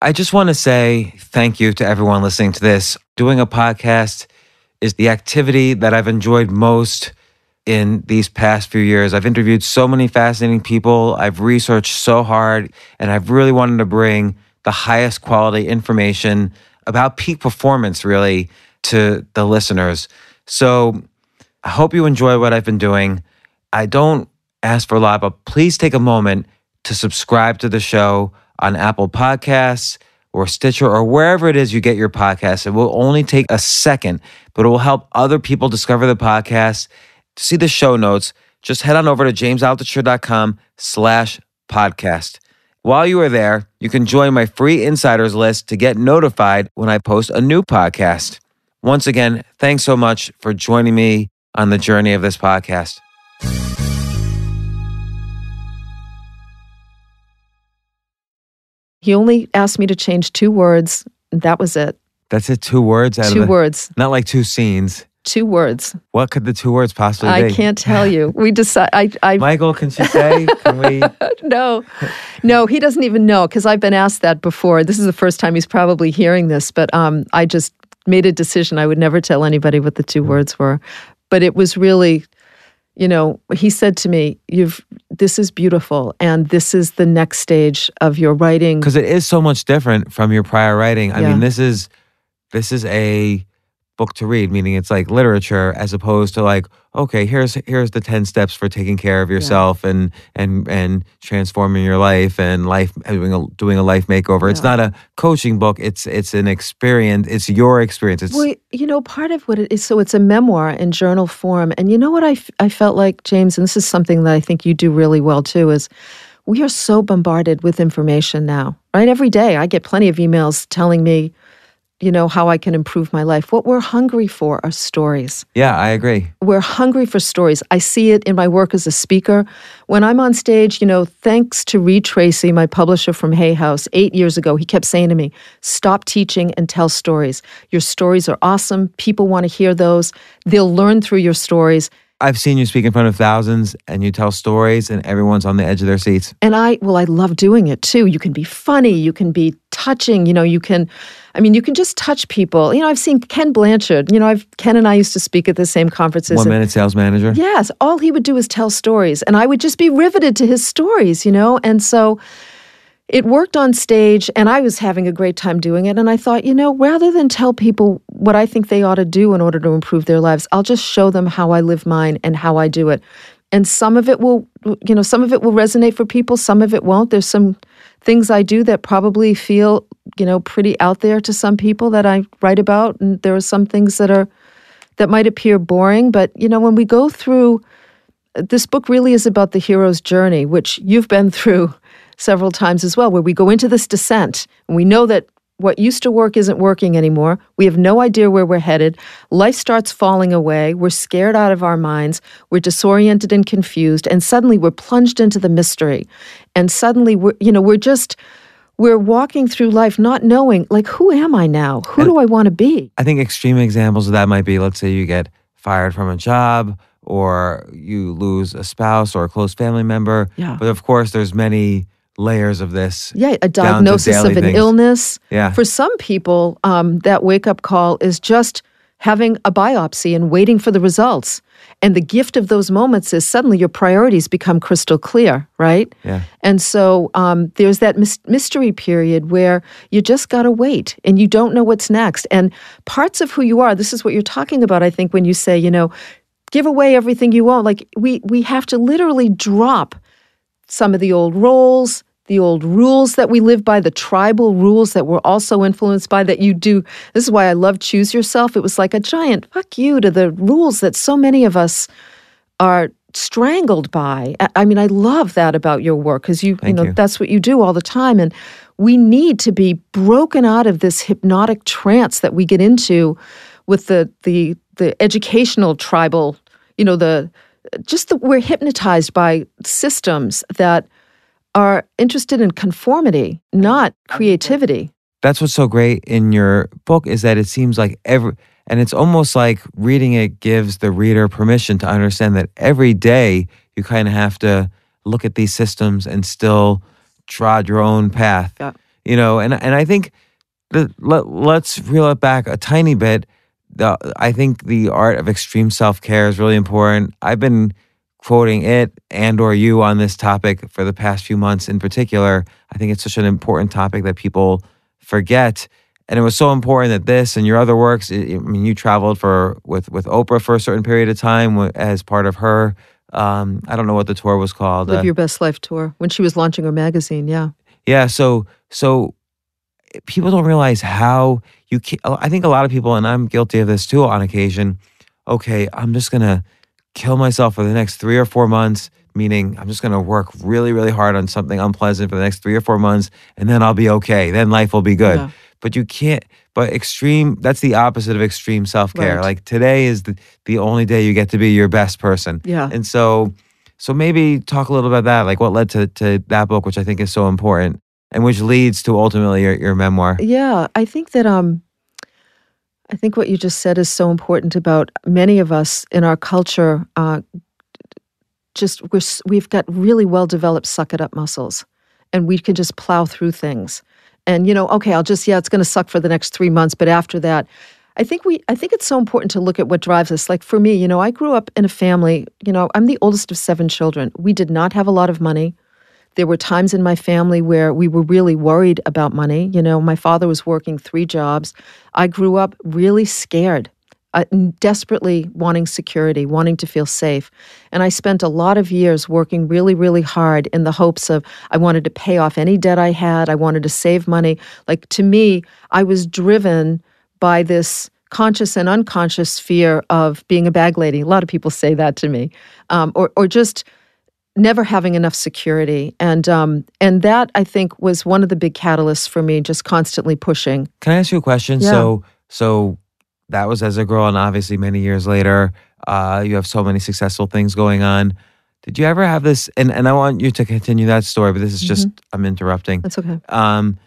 S1: I just want to say thank you to everyone listening to this. Doing a podcast is the activity that I've enjoyed most in these past few years. I've interviewed so many fascinating people, I've researched so hard, and I've really wanted to bring the highest quality information about peak performance, really, to the listeners. So I hope you enjoy what I've been doing. I don't ask for a lot, but please take a moment to subscribe to the show on Apple Podcasts or Stitcher or wherever it is you get your podcasts. It will only take a second, but it will help other people discover the podcast. To see the show notes, just head on over to jamesaltucher.com slash podcast. While you are there, you can join my free insiders list to get notified when I post a new podcast. Once again, thanks so much for joining me on the journey of this podcast.
S3: He only asked me to change two words. That was it.
S1: That's it. Two words.
S3: two words.
S1: Not like two scenes.
S3: Two words.
S1: What could the two words possibly
S3: I
S1: be?
S3: I can't tell you. We decide. I, I.
S1: Michael, can she say? Can we?
S3: no, no. He doesn't even know because I've been asked that before. This is the first time he's probably hearing this. But um, I just made a decision. I would never tell anybody what the two words were. But it was really you know, he said to me, "You've this is beautiful, and this is the next stage of your writing
S1: because it is so much different from your prior writing. I yeah. mean, this is this is a book to read, meaning it's like literature as opposed to like, okay, here's here's the 10 steps for taking care of yourself yeah. and and and transforming your life and life doing a doing a life makeover. Yeah. It's not a coaching book. It's it's an experience. It's your experience. It's
S3: Well, you know, part of what it is so it's a memoir in journal form. And you know what I, I felt like James and this is something that I think you do really well too is we are so bombarded with information now, right? Every day I get plenty of emails telling me, you know, how I can improve my life. What we're hungry for are stories.
S1: Yeah, I agree.
S3: We're hungry for stories. I see it in my work as a speaker. When I'm on stage, you know, thanks to Reid Tracy, my publisher from Hay House, eight years ago, he kept saying to me, stop teaching and tell stories. Your stories are awesome. People want to hear those. They'll learn through your stories.
S1: I've seen you speak in front of thousands and you tell stories and everyone's on the edge of their seats.
S3: And I, well, I love doing it too. You can be funny, you can be touching, you know, you can, I mean, you can just touch people. You know, I've seen Ken Blanchard, you know, I've, Ken and I used to speak at the same conferences.
S1: One
S3: and-
S1: minute sales manager.
S3: Yes, all he would do is tell stories, and I would just be riveted to his stories, you know? And so it worked on stage, and I was having a great time doing it. And I thought, you know, rather than tell people what I think they ought to do in order to improve their lives, I'll just show them how I live mine and how I do it. And some of it will, you know, some of it will resonate for people, some of it won't. There's some things I do that probably feel, you know, pretty out there to some people that I write about. And there are some things that are, that might appear boring. But, you know, when we go through, this book really is about the hero's journey, which you've been through several times as well, where we go into this descent and we know that what used to work isn't working anymore. We have no idea where we're headed. Life starts falling away. We're scared out of our minds. We're disoriented and confused. And suddenly we're plunged into the mystery. And suddenly we're, you know, we're just, we're walking through life not knowing, like, who am I now? Who do I want to be?
S1: I think extreme examples of that might be let's say you get fired from a job or you lose a spouse or a close family member.
S3: Yeah.
S1: But of course, there's many layers of this.
S3: Yeah, a diagnosis of an
S1: things.
S3: illness.
S1: Yeah.
S3: For some people, um, that wake up call is just having a biopsy and waiting for the results. And the gift of those moments is suddenly your priorities become crystal clear, right?
S1: Yeah.
S3: And so um, there's that mys- mystery period where you just got to wait and you don't know what's next. And parts of who you are, this is what you're talking about, I think, when you say, you know, give away everything you own. Like we, we have to literally drop some of the old roles, the old rules that we live by, the tribal rules that we're also influenced by that you do. This is why I love Choose Yourself. It was like a giant fuck you to the rules that so many of us are strangled by. I- mean, I love that about your work because you, you know,
S1: you.
S3: that's what you do all the time. And we need to be broken out of this hypnotic trance that we get into with the the the educational tribal, you know, the just that we're hypnotized by systems that are interested in conformity, not creativity.
S1: That's what's so great in your book is that it seems like every and it's almost like reading it gives the reader permission to understand that every day you kind of have to look at these systems and still trod your own path.
S3: Yeah.
S1: You know, and and I think the, let, let's reel it back a tiny bit. The, I think the art of extreme self care is really important. I've been quoting it and or you on this topic for the past few months in particular. I think it's such an important topic that people forget. And it was so important that this and your other works. I I mean, you traveled for with with Oprah for a certain period of time as part of her. Um, I don't know what the tour was called.
S3: Live
S1: uh,
S3: Your Best Life tour when she was launching her magazine. Yeah.
S1: yeah. So so people don't realize how you. Can, I think a lot of people, and I'm guilty of this too on occasion. Okay, I'm just gonna kill myself for the next three or four months. Meaning, I'm just gonna work really, really hard on something unpleasant for the next three or four months, and then I'll be okay. Then life will be good.
S3: Yeah.
S1: But you can't. But extreme. That's the opposite of extreme self care.
S3: Right.
S1: Like today is the the only day you get to be your best person.
S3: Yeah.
S1: And so, so maybe talk a little about that, like what led to, to that book, which I think is so important and which leads to ultimately your, your memoir.
S3: Yeah, I think that um I think what you just said is so important about many of us in our culture uh just we're, we've got really well developed suck it up muscles and we can just plow through things. And you know, okay, I'll just yeah, it's going to suck for the next 3 months, but after that I think we I think it's so important to look at what drives us. Like for me, you know, I grew up in a family, you know, I'm the oldest of 7 children. We did not have a lot of money. There were times in my family where we were really worried about money. You know, my father was working three jobs. I grew up really scared, uh, desperately wanting security, wanting to feel safe. And I spent a lot of years working really, really hard in the hopes of I wanted to pay off any debt I had, I wanted to save money. Like to me, I was driven by this conscious and unconscious fear of being a bag lady. A lot of people say that to me, um, or or just never having enough security, and um, and that I think was one of the big catalysts for me, just constantly pushing.
S1: Can I ask you a question?
S3: Yeah.
S1: So, so that was as a girl, and obviously many years later, uh, you have so many successful things going on. Did you ever have this? And and I want you to continue that story, but this is just I'm interrupting.
S3: That's okay.
S1: Um,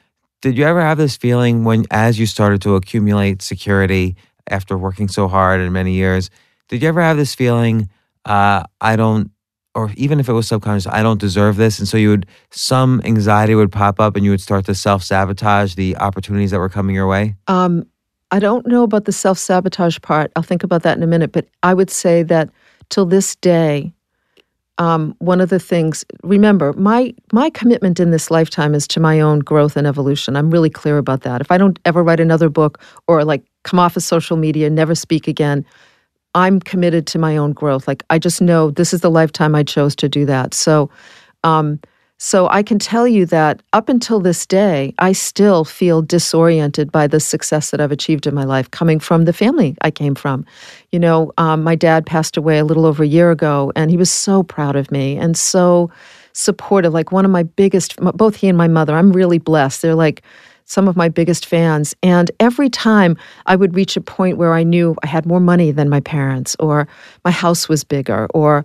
S1: did you ever have this feeling when, as you started to accumulate security after working so hard and many years, did you ever have this feeling, uh, I don't, or even if it was subconscious, I don't deserve this, and so you would some anxiety would pop up, and you would start to self sabotage the opportunities that were coming your way?
S3: Um, I don't know about the self sabotage part. I'll think about that in a minute. But I would say that till this day, um, one of the things. Remember, my my commitment in this lifetime is to my own growth and evolution. I'm really clear about that. If I don't ever write another book or like come off of social media, never speak again, I'm committed to my own growth. Like I just know this is the lifetime I chose to do that. So, um, so I can tell you that up until this day, I still feel disoriented by the success that I've achieved in my life, coming from the family I came from. You know, um, my dad passed away a little over a year ago, and he was so proud of me and so supportive. Like one of my biggest, both he and my mother. I'm really blessed. They're like some of my biggest fans. And every time I would reach a point where I knew I had more money than my parents, or my house was bigger, or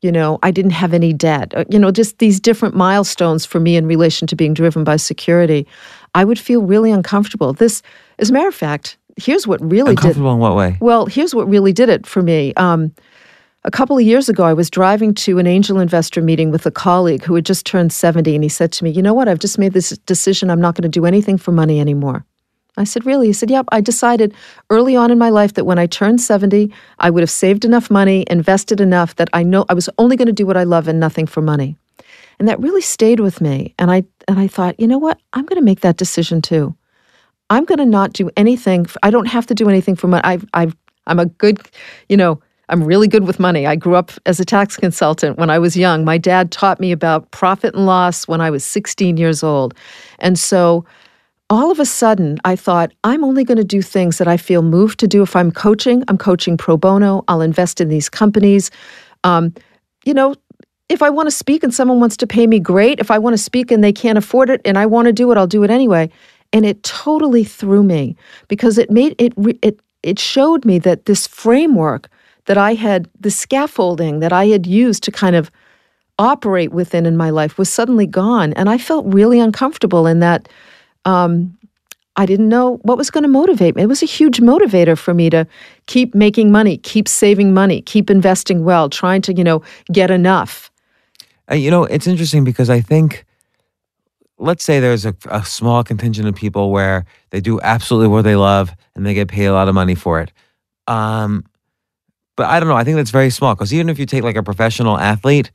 S3: you know, I didn't have any debt, uh, you know, just these different milestones for me in relation to being driven by security, I would feel really uncomfortable. This, as a matter of fact, here's what really did.
S1: Uncomfortable in what way?
S3: Well, here's what really did it for me. Um, a couple of years ago, I was driving to an angel investor meeting with a colleague who had just turned 70, and he said to me, You know what? I've just made this decision. I'm not going to do anything for money anymore. I said, Really? He said, Yep. I decided early on in my life that when I turned 70, I would have saved enough money, invested enough that I know I was only going to do what I love and nothing for money. And that really stayed with me. And I and I thought, you know what? I'm going to make that decision too. I'm going to not do anything. I don't have to do anything for money. I've, I've, I'm a good, you know, I'm really good with money. I grew up as a tax consultant when I was young. My dad taught me about profit and loss when I was 16 years old. And so all of a sudden, I thought, I'm only going to do things that I feel moved to do. If I'm coaching, I'm coaching pro bono. I'll invest in these companies. Um, you know, if I want to speak and someone wants to pay me, great. If I want to speak and they can't afford it and I want to do it, I'll do it anyway. And it totally threw me because it made it it it showed me that this framework that I had, the scaffolding that I had used to kind of operate within in my life was suddenly gone, and I felt really uncomfortable in that. Um, I didn't know what was going to motivate me. It was a huge motivator for me to keep making money, keep saving money, keep investing well, trying to, you know, get enough.
S1: Uh, you know, it's interesting because I think, let's say there's a, a small contingent of people where they do absolutely what they love and they get paid a lot of money for it. Um, but I don't know. I think that's very small because even if you take like a professional athlete,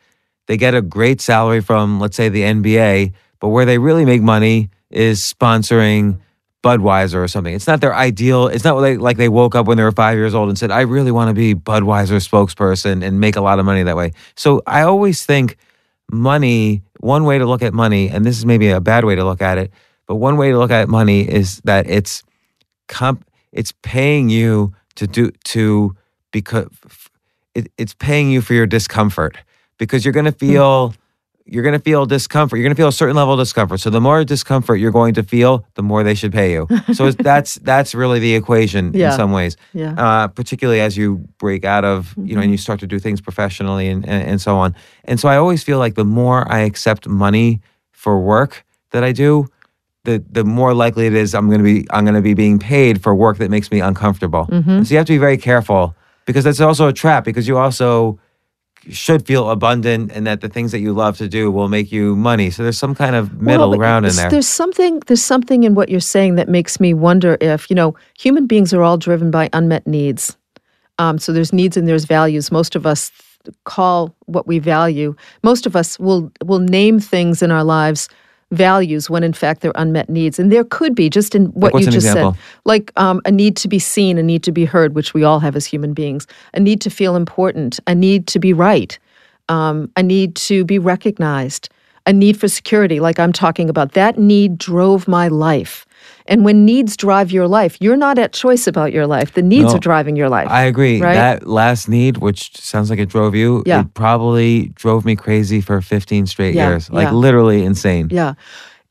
S1: they get a great salary from, let's say, the NBA, but where they really make money is sponsoring Budweiser or something. It's not their ideal. It's not like, like they woke up when they were five years old and said, I really want to be Budweiser spokesperson and make a lot of money that way. So I always think money, one way to look at money, and this is maybe a bad way to look at it, but one way to look at money is that it's comp, it's paying you to do to because it, it's paying you for your discomfort because you're going to hmm. feel you're going to feel discomfort. You're going to feel a certain level of discomfort. So the more discomfort you're going to feel, the more they should pay you. So it's, that's that's really the equation
S3: Yeah.
S1: in some ways.
S3: Yeah.
S1: Uh, particularly as you break out of you know and mm-hmm. you start to do things professionally and, and and so on. And so I always feel like the more I accept money for work that I do, the the more likely it is I'm going to be I'm going to be being paid for work that makes me uncomfortable. And so you have to be very careful because that's also a trap because you also should feel abundant and that the things that you love to do will make you money. So there's some kind of middle
S3: Well,
S1: ground in there.
S3: There's something there's something in what you're saying that makes me wonder if, you know, human beings are all driven by unmet needs. Um, so there's needs and there's values. Most of us call what we value. Most of us will will name things in our lives values when in fact they're unmet needs. And there could be just in what
S1: what's
S3: you just said, like um, a need to be seen, a need to be heard, which we all have as human beings, a need to feel important, a need to be right, um, a need to be recognized, a need for security, like I'm talking about. That need drove my life. And when needs drive your life, you're not at choice about your life. The needs
S1: No,
S3: are driving your life.
S1: I agree.
S3: Right?
S1: That last need, which sounds like it drove you,
S3: Yeah.
S1: it probably drove me crazy for 15 straight
S3: Yeah,
S1: years. Like
S3: yeah.
S1: literally insane.
S3: Yeah.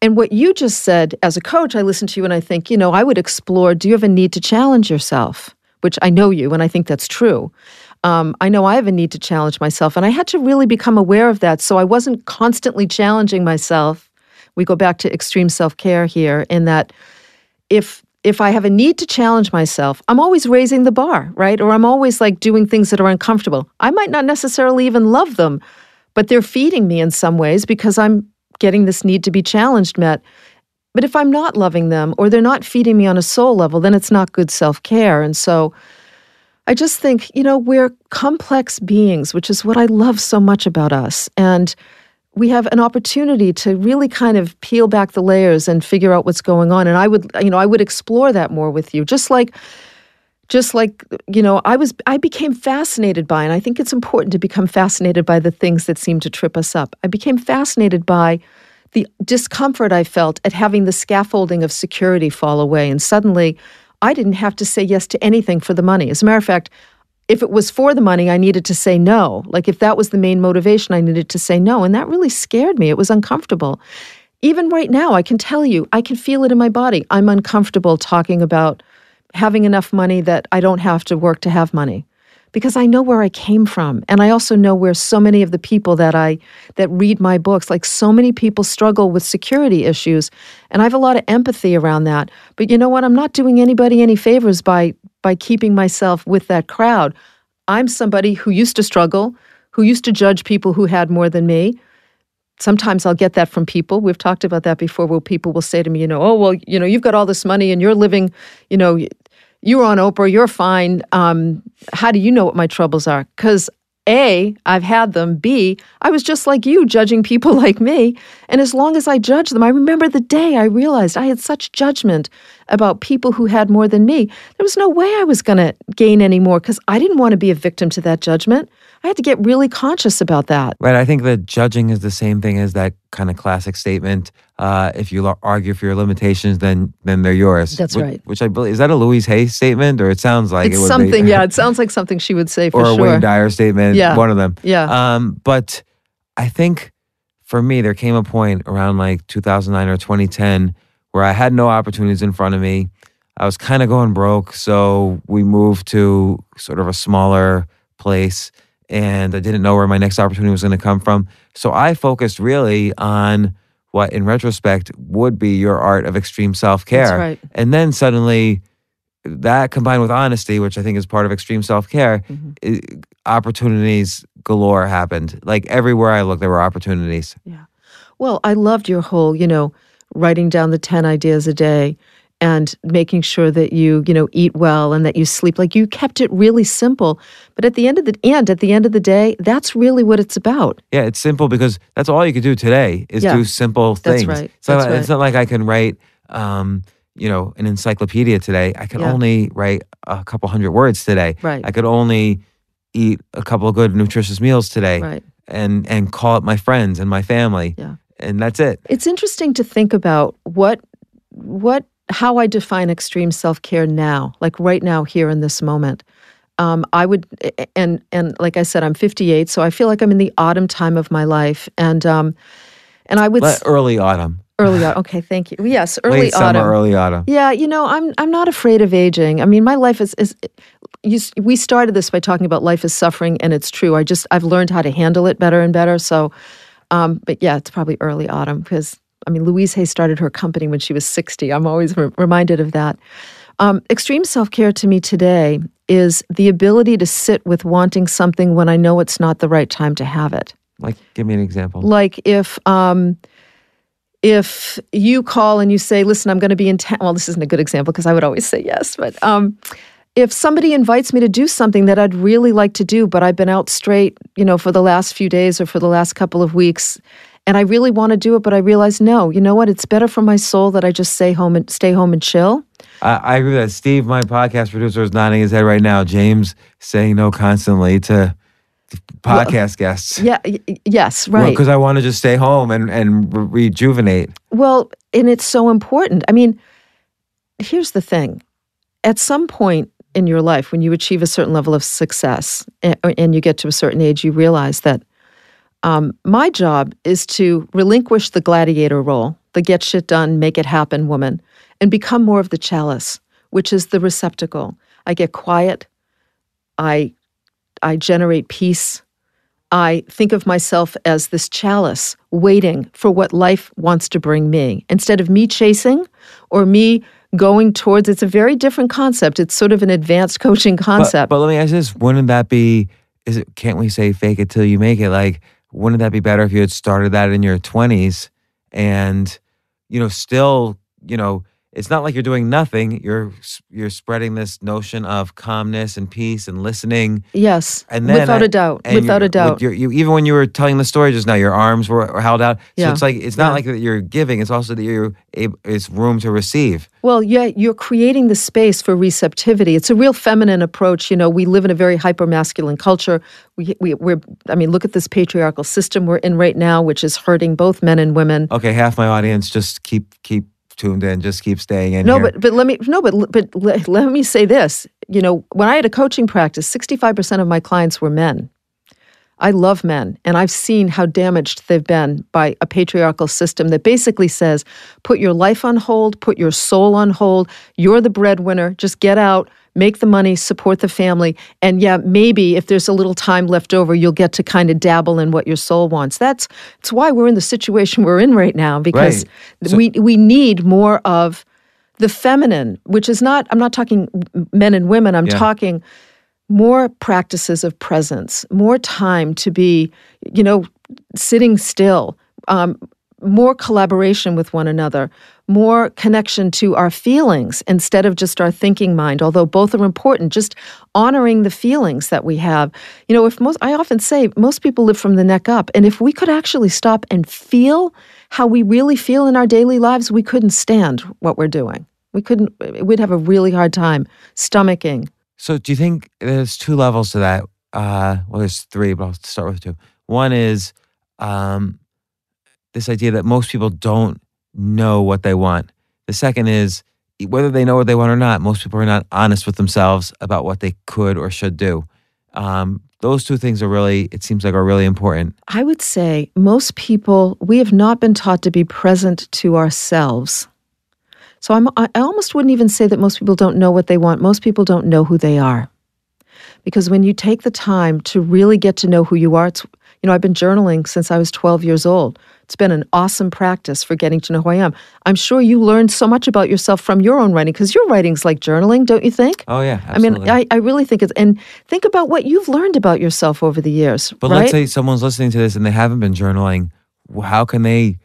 S3: And what you just said as a coach, I listen to you and I think, you know, I would explore do you have a need to challenge yourself? Which I know you, and I think that's true. Um, I know I have a need to challenge myself, and I had to really become aware of that. So I wasn't constantly challenging myself. We go back to extreme self care here, in that if if I have a need to challenge myself, I'm always raising the bar, right? Or I'm always like doing things that are uncomfortable. I might not necessarily even love them, but they're feeding me in some ways because I'm getting this need to be challenged met. But if I'm not loving them or they're not feeding me on a soul level, then it's not good self care. And so I just think, you know, we're complex beings, which is what I love so much about us. And we have an opportunity to really kind of peel back the layers and figure out what's going on. And I would, you know, I would explore that more with you. Just like just like you know i was i became fascinated by and i think it's important to become fascinated by the things that seem to trip us up i became fascinated by the discomfort i felt at having the scaffolding of security fall away and suddenly i didn't have to say yes to anything for the money as a matter of fact if it was for the money i needed to say no. Like if that was the main motivation i needed to say no. And that really scared me. It was uncomfortable. Even right now i can tell you i can feel it in my body. I'm uncomfortable talking about having enough money that I don't have to work to have money because I know where I came from. And I also know where so many of the people that I that read my books like so many people struggle with security issues. And I have a lot of empathy around that. But you know what? I'm not doing anybody any favors by by keeping myself with that crowd I'm somebody who used to struggle who used to judge people who had more than me sometimes I'll get that from people. We've talked about that before, where people will say to me, you know, oh, well, you know, you've got all this money and you're living, you know, you're on Oprah, you're fine. Um, how do you know what my troubles are? Because A, I've had them. B, I was just like you, judging people like me. And as long as I judged them, I remember the day I realized I had such judgment about people who had more than me. There was no way I was going to gain any more because I didn't want to be a victim to that judgment. I had to get really conscious about that.
S1: Right. I think that judging is the same thing as that kind of classic statement. Uh, if you argue for your limitations, then then they're yours.
S3: That's
S1: Which-
S3: right.
S1: Which I believe is that a Louise Hay statement, or it sounds like
S3: it's
S1: it would
S3: something,
S1: be,
S3: yeah, it sounds like something she would say for sure.
S1: or a. Wayne Dyer statement.
S3: Yeah.
S1: One of them.
S3: Yeah.
S1: Um, but I think for me, there came a point around like 2009 or 2010 where I had no opportunities in front of me. I was kind of going broke, so we moved to sort of a smaller place, and I didn't know where my next opportunity was going to come from. So I focused really on what, in retrospect, would be your art of extreme self care.
S3: That's right.
S1: And then suddenly, that combined with honesty, which I think is part of extreme self care,
S3: Mm-hmm.
S1: opportunities galore happened. Like everywhere I looked, there were opportunities. Yeah.
S3: Well, I loved your whole, you know, writing down the 10 ideas a day and making sure that you, you know, eat well and that you sleep. Like you kept it really simple. But at the end of the end, at the end of the day, that's really what it's about.
S1: Yeah, it's simple because that's all you could do today is
S3: Yeah.
S1: do simple things That's
S3: right.
S1: So
S3: That's
S1: it's
S3: right.
S1: not like I can write, um, you know, an encyclopedia today. I can
S3: Yeah.
S1: only write a couple hundred words today.
S3: Right.
S1: I could only eat a couple of good nutritious meals today.
S3: Right.
S1: And and call up my friends and my family.
S3: Yeah.
S1: And that's it.
S3: It's interesting to think about what what how I define extreme self-care now, like right now here in this moment. Um, I would and and like I said, I'm 58, so I feel like I'm in the autumn time of my life, and um, and I would
S1: Let- early autumn.
S3: early autumn. Okay, thank you. Yes, early
S1: Late
S3: autumn.
S1: summer, early autumn.
S3: Yeah, you know, I'm I'm not afraid of aging. I mean, my life is is you, we started this by talking about life is suffering, and it's true. I just I've learned how to handle it better and better. So, um, but yeah, it's probably early autumn because I mean, Louise Hay started her company when she was 60. I'm always re- reminded of that. Um, extreme self care to me today is the ability to sit with wanting something when I know it's not the right time to have it.
S1: Like, give me an example.
S3: Like if um, if you call and you say, "Listen, I'm going to be in town." Well, this isn't a good example because I would always say yes, but um, if somebody invites me to do something that I'd really like to do, but I've been out straight, you know, for the last few days or for the last couple of weeks, and I really want to do it, but I realize, no, you know what? It's better for my soul that I just stay home and stay home and chill.
S1: I, I agree with that. Steve, my podcast producer, is nodding his head right now. James saying no constantly to podcast guests.
S3: Yeah. y- yes. Right.
S1: Because I want to just stay home and, and re- rejuvenate.
S3: Well, and it's so important. I mean, here's the thing at some point in your life, when you achieve a certain level of success and, and you get to a certain age, you realize that um, my job is to relinquish the gladiator role, the get shit done, make it happen woman, and become more of the chalice, which is the receptacle. I get quiet. I, I generate peace. I think of myself as this chalice waiting for what life wants to bring me. Instead of me chasing or me going towards it's a very different concept. It's sort of an advanced coaching concept.
S1: But, but let me ask this: Wouldn't that be? Is it? Can't we say fake it till you make it? Like, wouldn't that be better if you had started that in your twenties and you know still you know it's not like you're doing nothing. You're you're spreading this notion of calmness and peace and listening.
S3: Yes, and then without a doubt, without a doubt.
S1: you, even when you were telling the story just now, your arms were, were held out. So yeah. it's like it's not yeah. like that you're giving. It's also that you're able, it's room to receive.
S3: Well, yeah, you're creating the space for receptivity. It's a real feminine approach. You know, we live in a very hyper masculine culture. We, we we're I mean, look at this patriarchal system we're in right now, which is hurting both men and women.
S1: Okay, half my audience just keep keep tuned in. Just keep staying in.
S3: No,
S1: here.
S3: but but let me no, but but let, let me say this. You know, when I had a coaching practice, sixty five percent of my clients were men. I love men, and I've seen how damaged they've been by a patriarchal system that basically says, put your life on hold, put your soul on hold. You're the breadwinner. Just get out, make the money, support the family. And yeah, maybe if there's a little time left over, you'll get to kind of dabble in what your soul wants. That's, that's why we're in the situation we're in right now, because right. so, we, we need more of the feminine, which is not, I'm not talking men and women, I'm yeah. talking more practices of presence, more time to be, you know, sitting still, um, more collaboration with one another, more connection to our feelings instead of just our thinking mind, although both are important, just honoring the feelings that we have. You know, if most, I often say, most people live from the neck up. And if we could actually stop and feel how we really feel in our daily lives, we couldn't stand what we're doing. We couldn't, we'd have a really hard time stomaching.
S1: So, do you think there's two levels to that? Uh, well, there's three, but I'll start with two. One is um, this idea that most people don't know what they want. The second is whether they know what they want or not, most people are not honest with themselves about what they could or should do. Um, those two things are really, it seems like, are really important.
S3: I would say most people, we have not been taught to be present to ourselves. So I'm, I almost wouldn't even say that most people don't know what they want. Most people don't know who they are. Because when you take the time to really get to know who you are, it's, you know, I've been journaling since I was 12 years old. It's been an awesome practice for getting to know who I am. I'm sure you learned so much about yourself from your own writing because your writing's like journaling, don't you think?
S1: Oh, yeah.
S3: Absolutely. I mean, I, I really think it's, and think about what you've learned about yourself over the years.
S1: But
S3: right?
S1: let's say someone's listening to this and they haven't been journaling. How can they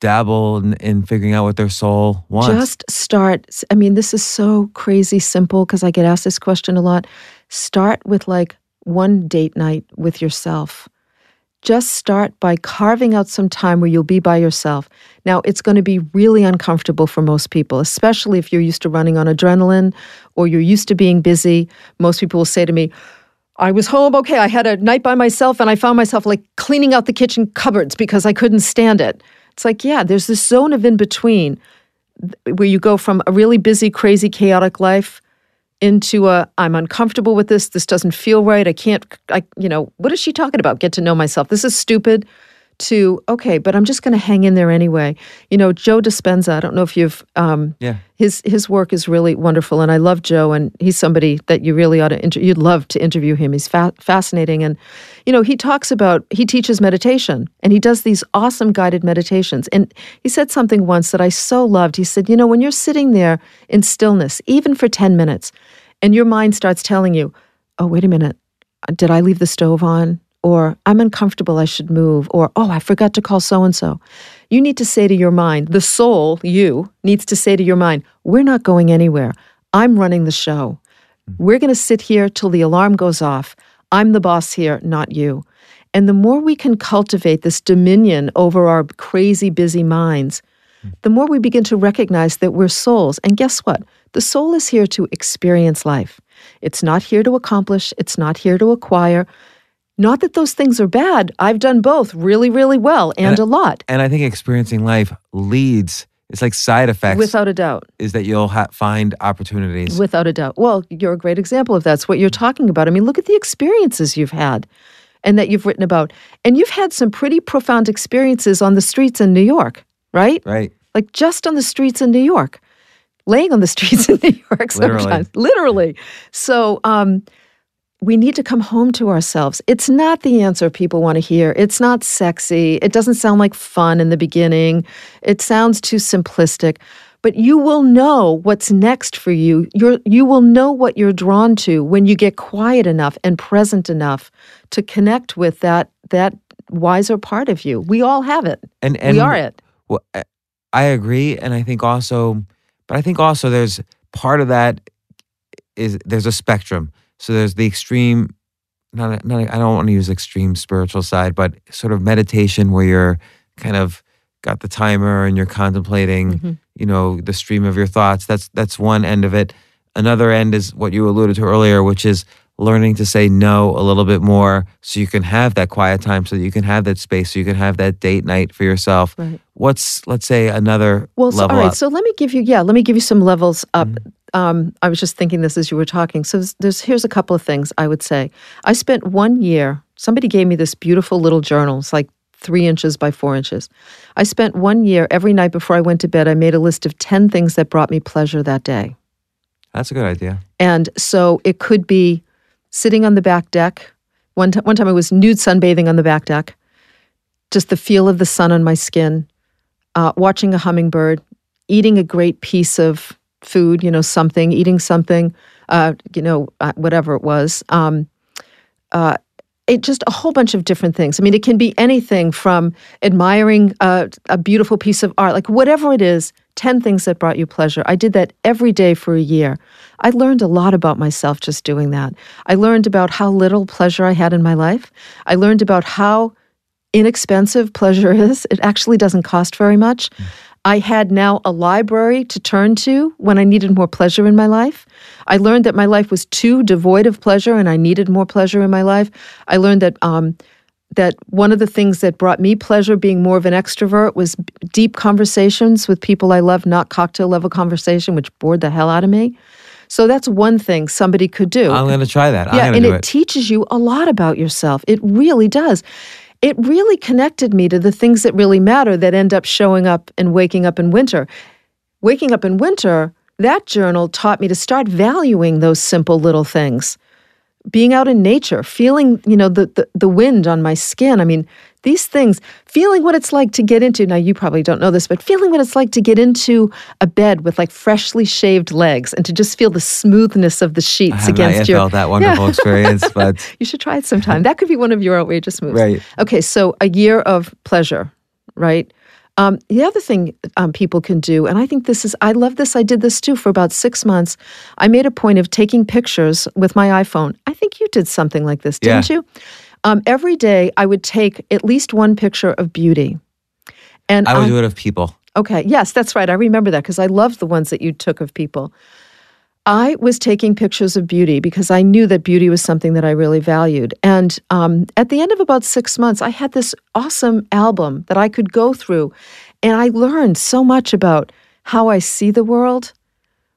S1: dabble in, in figuring out what their soul wants?
S3: Just start. I mean, this is so crazy simple because I get asked this question a lot. Start with like one date night with yourself just start by carving out some time where you'll be by yourself. Now, it's going to be really uncomfortable for most people, especially if you're used to running on adrenaline or you're used to being busy. Most people will say to me, I was home, okay, I had a night by myself and I found myself like cleaning out the kitchen cupboards because I couldn't stand it. It's like, yeah, there's this zone of in between where you go from a really busy, crazy, chaotic life into a I'm uncomfortable with this. This doesn't feel right. I can't I you know, what is she talking about? Get to know myself. This is stupid to okay, but I'm just going to hang in there anyway. You know, Joe Dispenza. I don't know if you've um,
S1: yeah.
S3: His his work is really wonderful, and I love Joe, and he's somebody that you really ought to inter- you'd love to interview him. He's fa- fascinating, and you know he talks about he teaches meditation, and he does these awesome guided meditations. And he said something once that I so loved. He said, you know, when you're sitting there in stillness, even for ten minutes, and your mind starts telling you, oh, wait a minute, did I leave the stove on? Or I'm uncomfortable, I should move. Or, oh, I forgot to call so and so. You need to say to your mind, the soul, you, needs to say to your mind, we're not going anywhere. I'm running the show. We're going to sit here till the alarm goes off. I'm the boss here, not you. And the more we can cultivate this dominion over our crazy, busy minds, the more we begin to recognize that we're souls. And guess what? The soul is here to experience life. It's not here to accomplish, it's not here to acquire. Not that those things are bad. I've done both really, really well and, and a lot.
S1: And I think experiencing life leads it's like side effects
S3: Without a doubt.
S1: is that you'll ha- find opportunities.
S3: Without a doubt. Well, you're a great example of that. It's what you're talking about. I mean, look at the experiences you've had and that you've written about. And you've had some pretty profound experiences on the streets in New York, right?
S1: right.
S3: Like just on the streets in New York, laying on the streets in New York
S1: Literally.
S3: sometimes. Literally. So, um, we need to come home to ourselves. It's not the answer people want to hear. It's not sexy. It doesn't sound like fun in the beginning. It sounds too simplistic. But you will know what's next for you. You're, you will know what you're drawn to when you get quiet enough and present enough to connect with that that wiser part of you. We all have it.
S1: And and
S3: we are it.
S1: Well, I- I agree, and I think also, but I think also there's part of that is there's a spectrum. So there's the extreme, not a, not a, I don't want to use extreme spiritual side, but sort of meditation where you're kind of got the timer and you're contemplating,
S3: Mhm.
S1: you know, the stream of your thoughts. That's that's one end of it. Another end is what you alluded to earlier, which is learning to say no a little bit more so you can have that quiet time so that you can have that space so you can have that date night for yourself
S3: Right.
S1: what's let's say another
S3: Well, so, all right.
S1: up
S3: So let me give you, yeah, let me give you some levels up.
S1: Mm-hmm.
S3: Um, I was just thinking this as you were talking. So there's, here's a couple of things I would say. I spent one year. Somebody gave me this beautiful little journal. It's like three inches by four inches. I spent one year every night before I went to bed. I made a list of ten things that brought me pleasure that day.
S1: that's a good idea
S3: And so it could be sitting on the back deck. One, t- one time I was nude sunbathing on the back deck, just the feel of the sun on my skin, uh, watching a hummingbird, eating a great piece of food, you know, something, eating something, uh, you know, uh, whatever it was. Um, uh, it just a whole bunch of different things. I mean, it can be anything from admiring uh, a beautiful piece of art, like whatever it is, 10 things that brought you pleasure. I did that every day for a year. I learned a lot about myself just doing that. I learned about how little pleasure I had in my life. I learned about how inexpensive pleasure is. It actually doesn't cost very much. I had now a library to turn to when I needed more pleasure in my life. I learned that my life was too devoid of pleasure and I needed more pleasure in my life. I learned that um, that one of the things that brought me pleasure being more of an extrovert was deep conversations with people I love, not cocktail level conversation, which bored the hell out of me. So that's one thing somebody could do
S1: i'm going to try that i'm
S3: yeah, and
S1: do
S3: it
S1: it
S3: teaches you a lot about yourself. It really does. It really connected me to the things that really matter that end up showing up and waking up in winter. Waking up in winter, that journal taught me to start valuing those simple little things. Being out in nature, feeling, you know, the, the the wind on my skin. I mean, these things, feeling what it's like to get into. Now, you probably don't know this, but feeling what it's like to get into a bed with like freshly shaved legs and to just feel the smoothness of the sheets
S1: i not
S3: against
S1: yet
S3: your
S1: felt that wonderful experience but
S3: you should try it sometime. That could be one of your outrageous moves.
S1: Right.
S3: Okay, so a year of pleasure, right? Um, the other thing um, people can do, and I think this is, I love this. I did this too for about six months. I made a point of taking pictures with my iPhone. I think you did something like this, didn't
S1: Yeah.
S3: you? Um, every day, I would take at least one picture of beauty. And
S1: i would
S3: I-
S1: do it of people
S3: Okay. Yes, that's right. I remember that because I loved the ones that you took of people. I was taking pictures of beauty because I knew that beauty was something that I really valued. And um, at the end of about six months, I had this awesome album that I could go through. And I learned so much about how I see the world,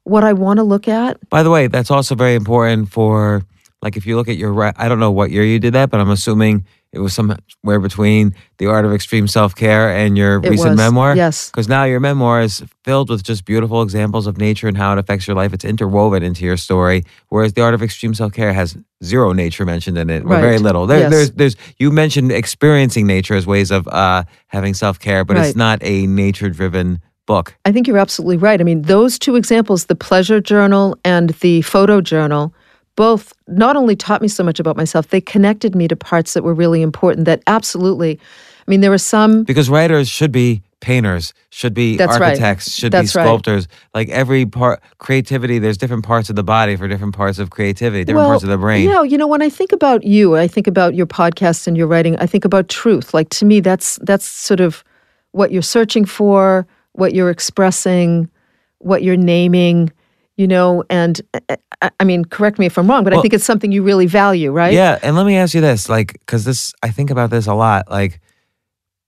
S3: what I want to look at.
S1: by the way that's also very important for like if you look at your i don't know what year you did that but i'm assuming it was somewhere between the art of extreme self-care and your
S3: It
S1: recent
S3: was,
S1: memoir
S3: yes.
S1: because now your memoir is filled with just beautiful examples of nature and how it affects your life it's interwoven into your story whereas the art of extreme self-care has zero nature mentioned in it or
S3: Right.
S1: very little there,
S3: Yes.
S1: there's there's you mentioned experiencing nature as ways of uh having self-care but
S3: Right.
S1: it's not a nature driven book
S3: I think you're absolutely right. I mean, those two examples, the pleasure journal and the photo journal, both not only taught me so much about myself, they connected me to parts that were really important that absolutely, I mean, there were some
S1: because writers should be painters should be
S3: That's right.
S1: architects should
S3: That's
S1: be
S3: right.
S1: sculptors like every part creativity there's different parts of the body for different parts of creativity different parts of the brain
S3: You know, you know, when I think about you, I think about your podcast and your writing. I think about truth. Like to me, that's that's sort of what you're searching for, what you're expressing, what you're naming. You know, and uh, I, I mean, correct me if I'm wrong, but I think it's something you really value, right?
S1: Yeah, and let me ask you this, like, because this, I think about this a lot. Like,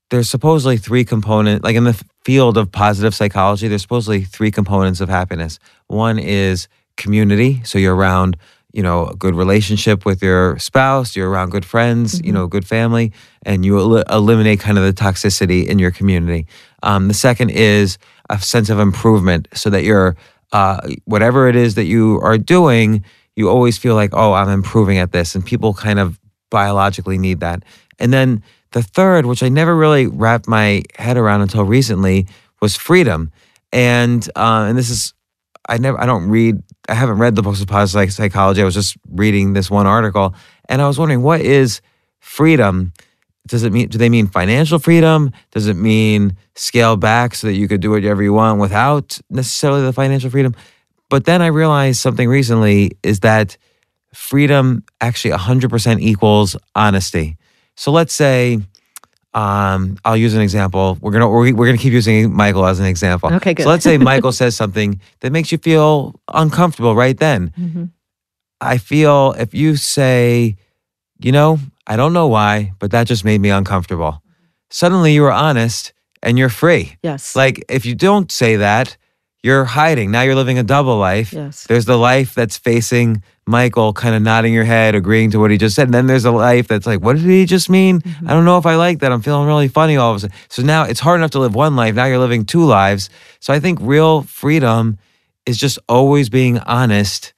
S1: there's supposedly three component like in the field of positive psychology there's supposedly three components of happiness one is community so you're around you know a good relationship with your spouse you're around good friends mm-hmm. you know good family and you el- eliminate kind of the toxicity in your community um, the second is a sense of improvement so that you're uh, whatever it is that you are doing you always feel like oh i'm improving at this and people kind of biologically need that and then the third, which I never really wrapped my head around until recently, was freedom. And uh, and this is I never I don't read I haven't read the books of positive psychology. I was just reading this one article, and I was wondering what is freedom. Does it mean do they mean financial freedom? Does it mean scale back so that you could do whatever you want without necessarily the financial freedom? But then I realized something recently is that freedom actually 100% equals honesty. So let's say, um, I'll use an example. We're gonna we're, we're gonna keep using Michael as an example.
S3: Okay, good.
S1: So let's say Michael says something that makes you feel uncomfortable right then. Mm-hmm. I feel if you say, you know, I don't know why, but that just made me uncomfortable. Suddenly you are honest and you're free.
S3: Yes.
S1: Like if you don't say that, you're hiding. Now you're living a double life.
S3: Yes.
S1: There's the life that's facing Michael, kind of nodding your head, agreeing to what he just said. And then there's a life that's like, what did he just mean? Mm-hmm. I don't know if I like that. I'm feeling really funny all of a sudden. So now it's hard enough to live one life. Now you're living two lives. So I think real freedom is just always being honest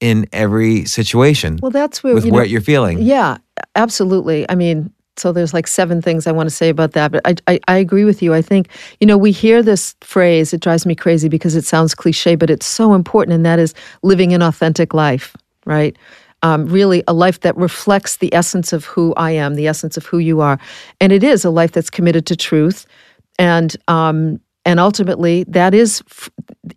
S1: in every situation.
S3: Well, that's where
S1: with
S3: you
S1: what
S3: know,
S1: you're feeling.
S3: Yeah, absolutely. I mean, so there's like seven things I want to say about that. But I, I, I, agree with you. I think, you know, we hear this phrase, it drives me crazy because it sounds cliche, but it's so important, and that is living an authentic life, right? Um, really, a life that reflects the essence of who I am, the essence of who you are. And it is a life that's committed to truth. And um, and ultimately that is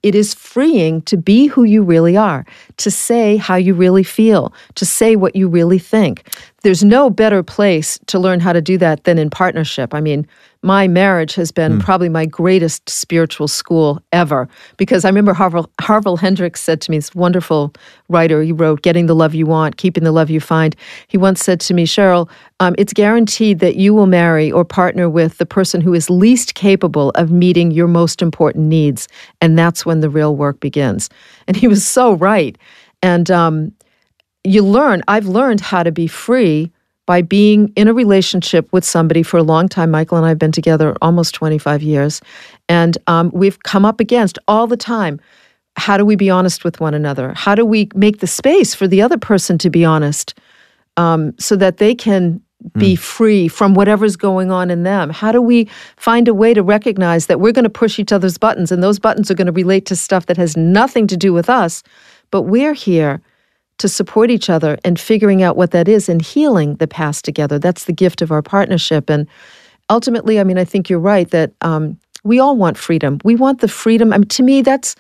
S3: it is freeing to be who you really are to say how you really feel to say what you really think there's no better place to learn how to do that than in partnership i mean my marriage has been mm. probably my greatest spiritual school ever because I remember Harville, Harville Hendrix said to me, this wonderful writer, he wrote, Getting the Love You Want, Keeping the Love You Find. He once said to me, Cheryl, um, it's guaranteed that you will marry or partner with the person who is least capable of meeting your most important needs. And that's when the real work begins. And he was so right. And um, you learn, I've learned how to be free by being in a relationship with somebody for a long time. Michael and I have been together almost 25 years. And um, we've come up against all the time how do we be honest with one another? How do we make the space for the other person to be honest um, so that they can be mm. free from whatever's going on in them? How do we find a way to recognize that we're going to push each other's buttons and those buttons are going to relate to stuff that has nothing to do with us, but we're here to support each other and figuring out what that is and healing the past together. That's the gift of our partnership. And ultimately, I mean, I think you're right that um, we all want freedom. We want the freedom. I mean, to me, that's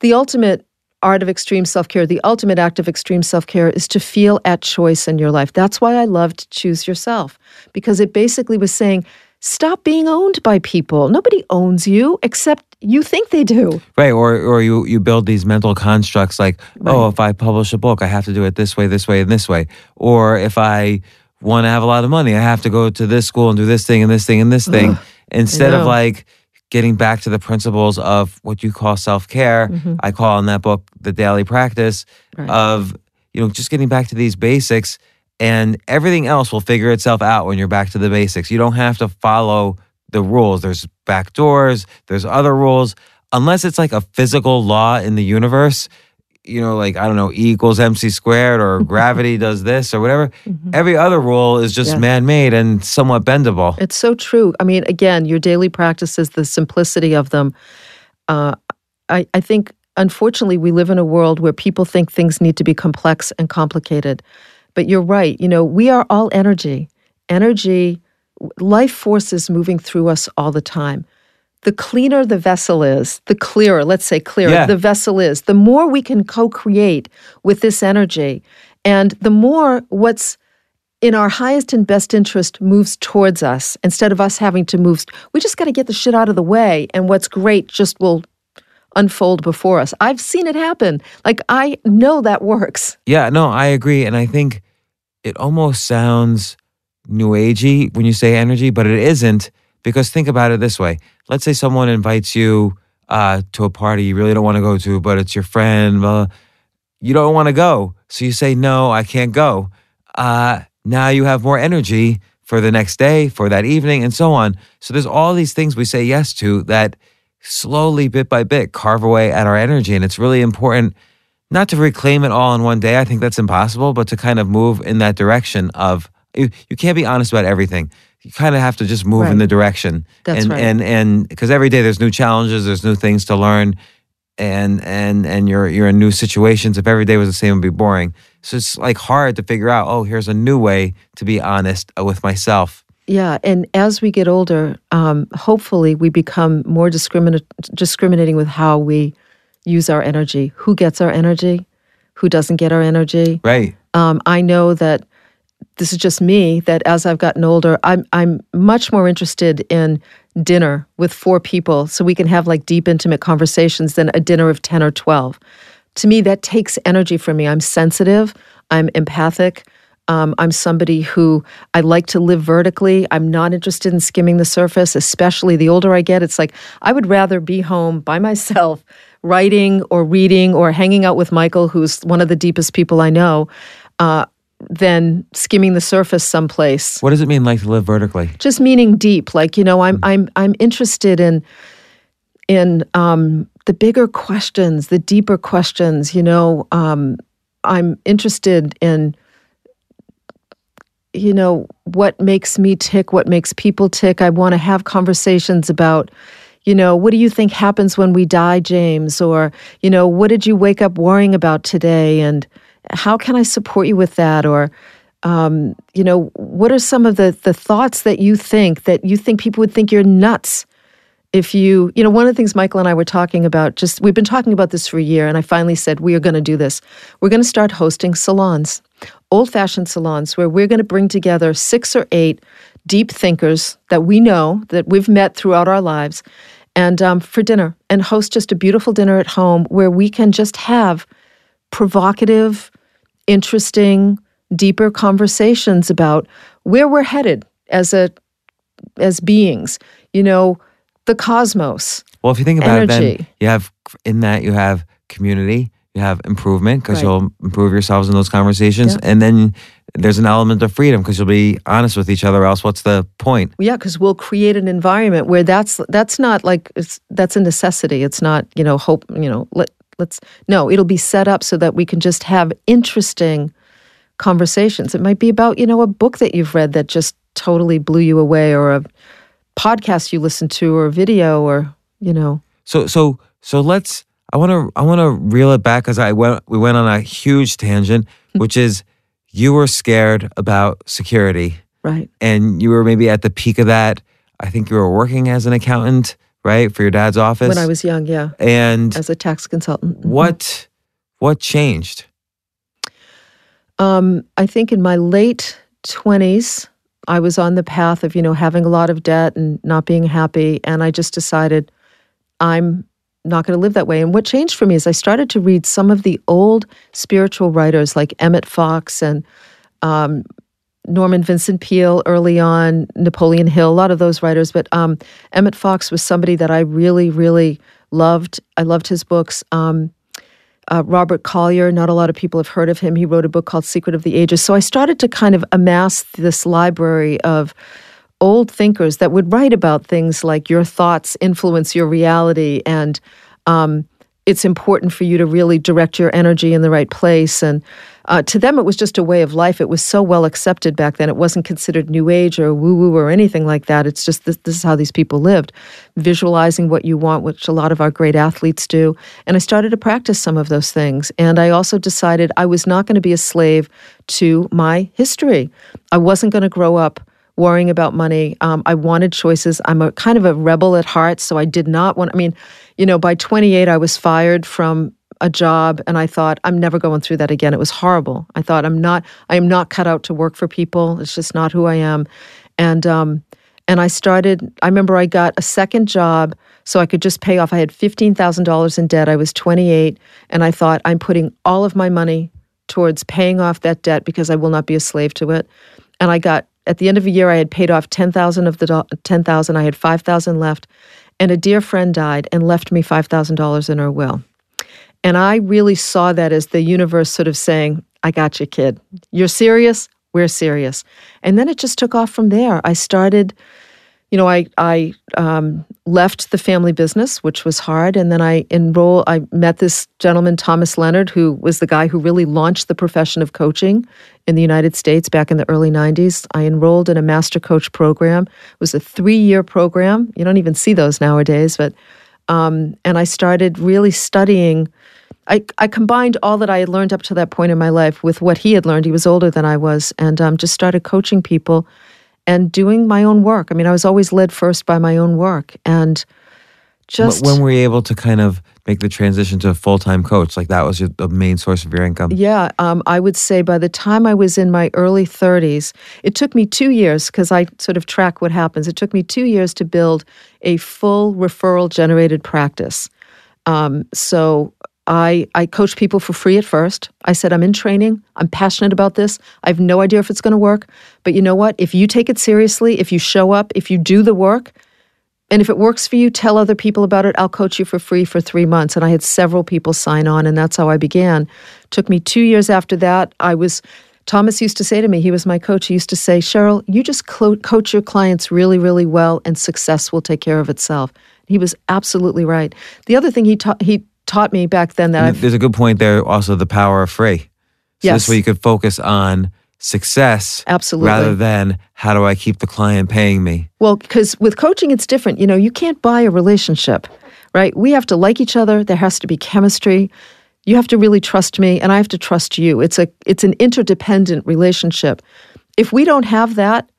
S3: the ultimate art of extreme self care. The ultimate act of extreme self care is to feel at choice in your life. That's why I loved Choose Yourself, because it basically was saying, stop being owned by people. Nobody owns you except you think they do.
S1: Right. Or or you you build these mental constructs like, right. oh, if I publish a book, I have to do it this way, this way, and this way. Or if I want to have a lot of money, I have to go to this school and do this thing and this thing and this thing. Ugh, Instead of like getting back to the principles of what you call self care, mm-hmm. I call in that book the daily practice right. of, you know, just getting back to these basics and everything else will figure itself out when you're back to the basics. You don't have to follow the rules. There's back doors, there's other rules. Unless it's like a physical law in the universe, you know, like, I don't know, E equals MC squared or gravity does this or whatever. Mm-hmm. Every other rule is just yeah. man made and somewhat bendable.
S3: It's so true. I mean, again, your daily practices, the simplicity of them. Uh, I, I think, unfortunately, we live in a world where people think things need to be complex and complicated. But you're right. You know, we are all energy. Energy, life forces moving through us all the time. The cleaner the vessel is, the clearer, let's say clearer, yeah. the vessel is, the more we can co create with this energy. And the more what's in our highest and best interest moves towards us instead of us having to move. We just got to get the shit out of the way, and what's great just will unfold before us. I've seen it happen. Like, I know that works.
S1: Yeah, no, I agree. And I think it almost sounds new agey when you say energy, but it isn't because think about it this way. Let's say someone invites you uh, to a party you really don't want to go to, but it's your friend. Blah, you don't want to go. So you say, no, I can't go. Uh, now you have more energy for the next day, for that evening, and so on. So there's all these things we say yes to that slowly, bit by bit, carve away at our energy. And it's really important not to reclaim it all in one day. I think that's impossible, but to kind of move in that direction of you, you can't be honest about everything. You kind of have to just move
S3: Right.
S1: in the direction.
S3: That's
S1: and,
S3: right.
S1: And and because every day there's new challenges, there's new things to learn, and and and you're you're in new situations. If every day was the same, it'd be boring. So it's like hard to figure out. Oh, here's a new way to be honest uh, with myself.
S3: Yeah, and as we get older, um, hopefully we become more discriminate, discriminating with how we use our energy. Who gets our energy? Who doesn't get our energy?
S1: Right.
S3: Um, I know that this is just me. That as I've gotten older, I'm I'm much more interested in dinner with four people, so we can have like deep, intimate conversations than a dinner of ten or twelve. To me, that takes energy from me. I'm sensitive. I'm empathic. Um, I'm somebody who I like to live vertically. I'm not interested in skimming the surface, especially the older I get. It's like I would rather be home by myself, writing or reading or hanging out with Michael, who's one of the deepest people I know, uh, than skimming the surface someplace.
S1: What does it mean like to live vertically?
S3: Just meaning deep. Like you know, I'm I'm I'm interested in in um, the bigger questions, the deeper questions. You know, um, I'm interested in you know what makes me tick what makes people tick i want to have conversations about you know what do you think happens when we die james or you know what did you wake up worrying about today and how can i support you with that? Or um, you know what are some of the the thoughts that you think that you think people would think you're nuts if you you know one of the things michael and i were talking about just we've been talking about this for a year and i finally said we are going to do this. We're going to start hosting salons old fashioned salons where we're going to bring together six or eight deep thinkers that we know that we've met throughout our lives and um, for dinner and host just a beautiful dinner at home where we can just have provocative interesting deeper conversations about where we're headed as a as beings you know the cosmos
S1: Well, if you think about it, then you have in that you have community, you have improvement because
S3: Right.
S1: you'll improve yourselves in those conversations,
S3: Yeah.
S1: and then there's an element of freedom because you'll be honest with each other. Else, what's the point?
S3: Yeah, because we'll create an environment where that's that's not like it's that's a necessity. It's not you know hope you know let let's no. It'll be set up so that we can just have interesting conversations. It might be about you know a book that you've read that just totally blew you away, or a podcast you listened to, or a video, or you know
S1: So, so, so let's. I want to. I want to reel it back because I went. We went on a huge tangent, hmm. which is you were scared about security,
S3: right.
S1: and you were maybe at the peak of that. I think you were working as an accountant, right, for your dad's office.
S3: When I was young, yeah,
S1: and
S3: as a tax consultant. Mhm.
S1: what what changed?
S3: Um, I think in my late 20s, I was on the path of, you know, having a lot of debt and not being happy. And I just decided I'm not going to live that way. And what changed for me is I started to read some of the old spiritual writers like Emmett Fox and um, Norman Vincent Peale early on, Napoleon Hill, a lot of those writers. But um, Emmett Fox was somebody that I really, really loved. I loved his books. Um, uh, Robert Collier, not a lot of people have heard of him. He wrote a book called Secret of the Ages. So I started to kind of amass this library of old thinkers that would write about things like your thoughts influence your reality and um, it's important for you to really direct your energy in the right place and uh, to them it was just a way of life it was so well accepted back then it wasn't considered new age or woo woo or anything like that it's just this, this is how these people lived visualizing what you want which a lot of our great athletes do and i started to practice some of those things and i also decided i was not going to be a slave to my history i wasn't going to grow up worrying about money. Um, I wanted choices. I'm a kind of a rebel at heart, so I did not want. I mean, you know, by 28, I was fired from a job, and I thought I'm never going through that again. It was horrible. I thought I'm not. I am not cut out to work for people. It's just not who I am, and um, and I started. I remember I got a second job so I could just pay off. I had fifteen thousand dollars in debt. I was 28, and I thought I'm putting all of my money towards paying off that debt because I will not be a slave to it. And I got at the end of a year, I had paid off 10,000 of the do- 10,000. I had 5,000 left. And a dear friend died and left me $5,000 in her will. And I really saw that as the universe sort of saying, I got you, kid. You're serious? We're serious. And then it just took off from there. I started you know, I I um, left the family business, which was hard, and then I enroll. I met this gentleman, Thomas Leonard, who was the guy who really launched the profession of coaching in the United States back in the early '90s. I enrolled in a master coach program. It was a three-year program. You don't even see those nowadays, but um, and I started really studying. I, I combined all that I had learned up to that point in my life with what he had learned. He was older than I was, and um, just started coaching people and doing my own work. I mean, I was always led first by my own work and just
S1: when were you able to kind of make the transition to a full-time coach like that was your, the main source of your income
S3: yeah um, i would say by the time i was in my early 30s it took me two years because i sort of track what happens it took me two years to build a full referral generated practice um, so I, I coach people for free at first. I said, I'm in training. I'm passionate about this. I have no idea if it's going to work. But you know what? If you take it seriously, if you show up, if you do the work, and if it works for you, tell other people about it. I'll coach you for free for three months. And I had several people sign on, and that's how I began. Took me two years after that. I was, Thomas used to say to me, he was my coach. He used to say, Cheryl, you just coach your clients really, really well, and success will take care of itself. He was absolutely right. The other thing he taught, he taught me back then that
S1: there's a good point there. Also, the power of free. So
S3: yes.
S1: this way you could focus on success
S3: absolutely
S1: rather than how do I keep the client paying me.
S3: Well, because with coaching it's different. You know, you can't buy a relationship, right? We have to like each other. There has to be chemistry. You have to really trust me, and I have to trust you. It's a it's an interdependent relationship. If we don't have that,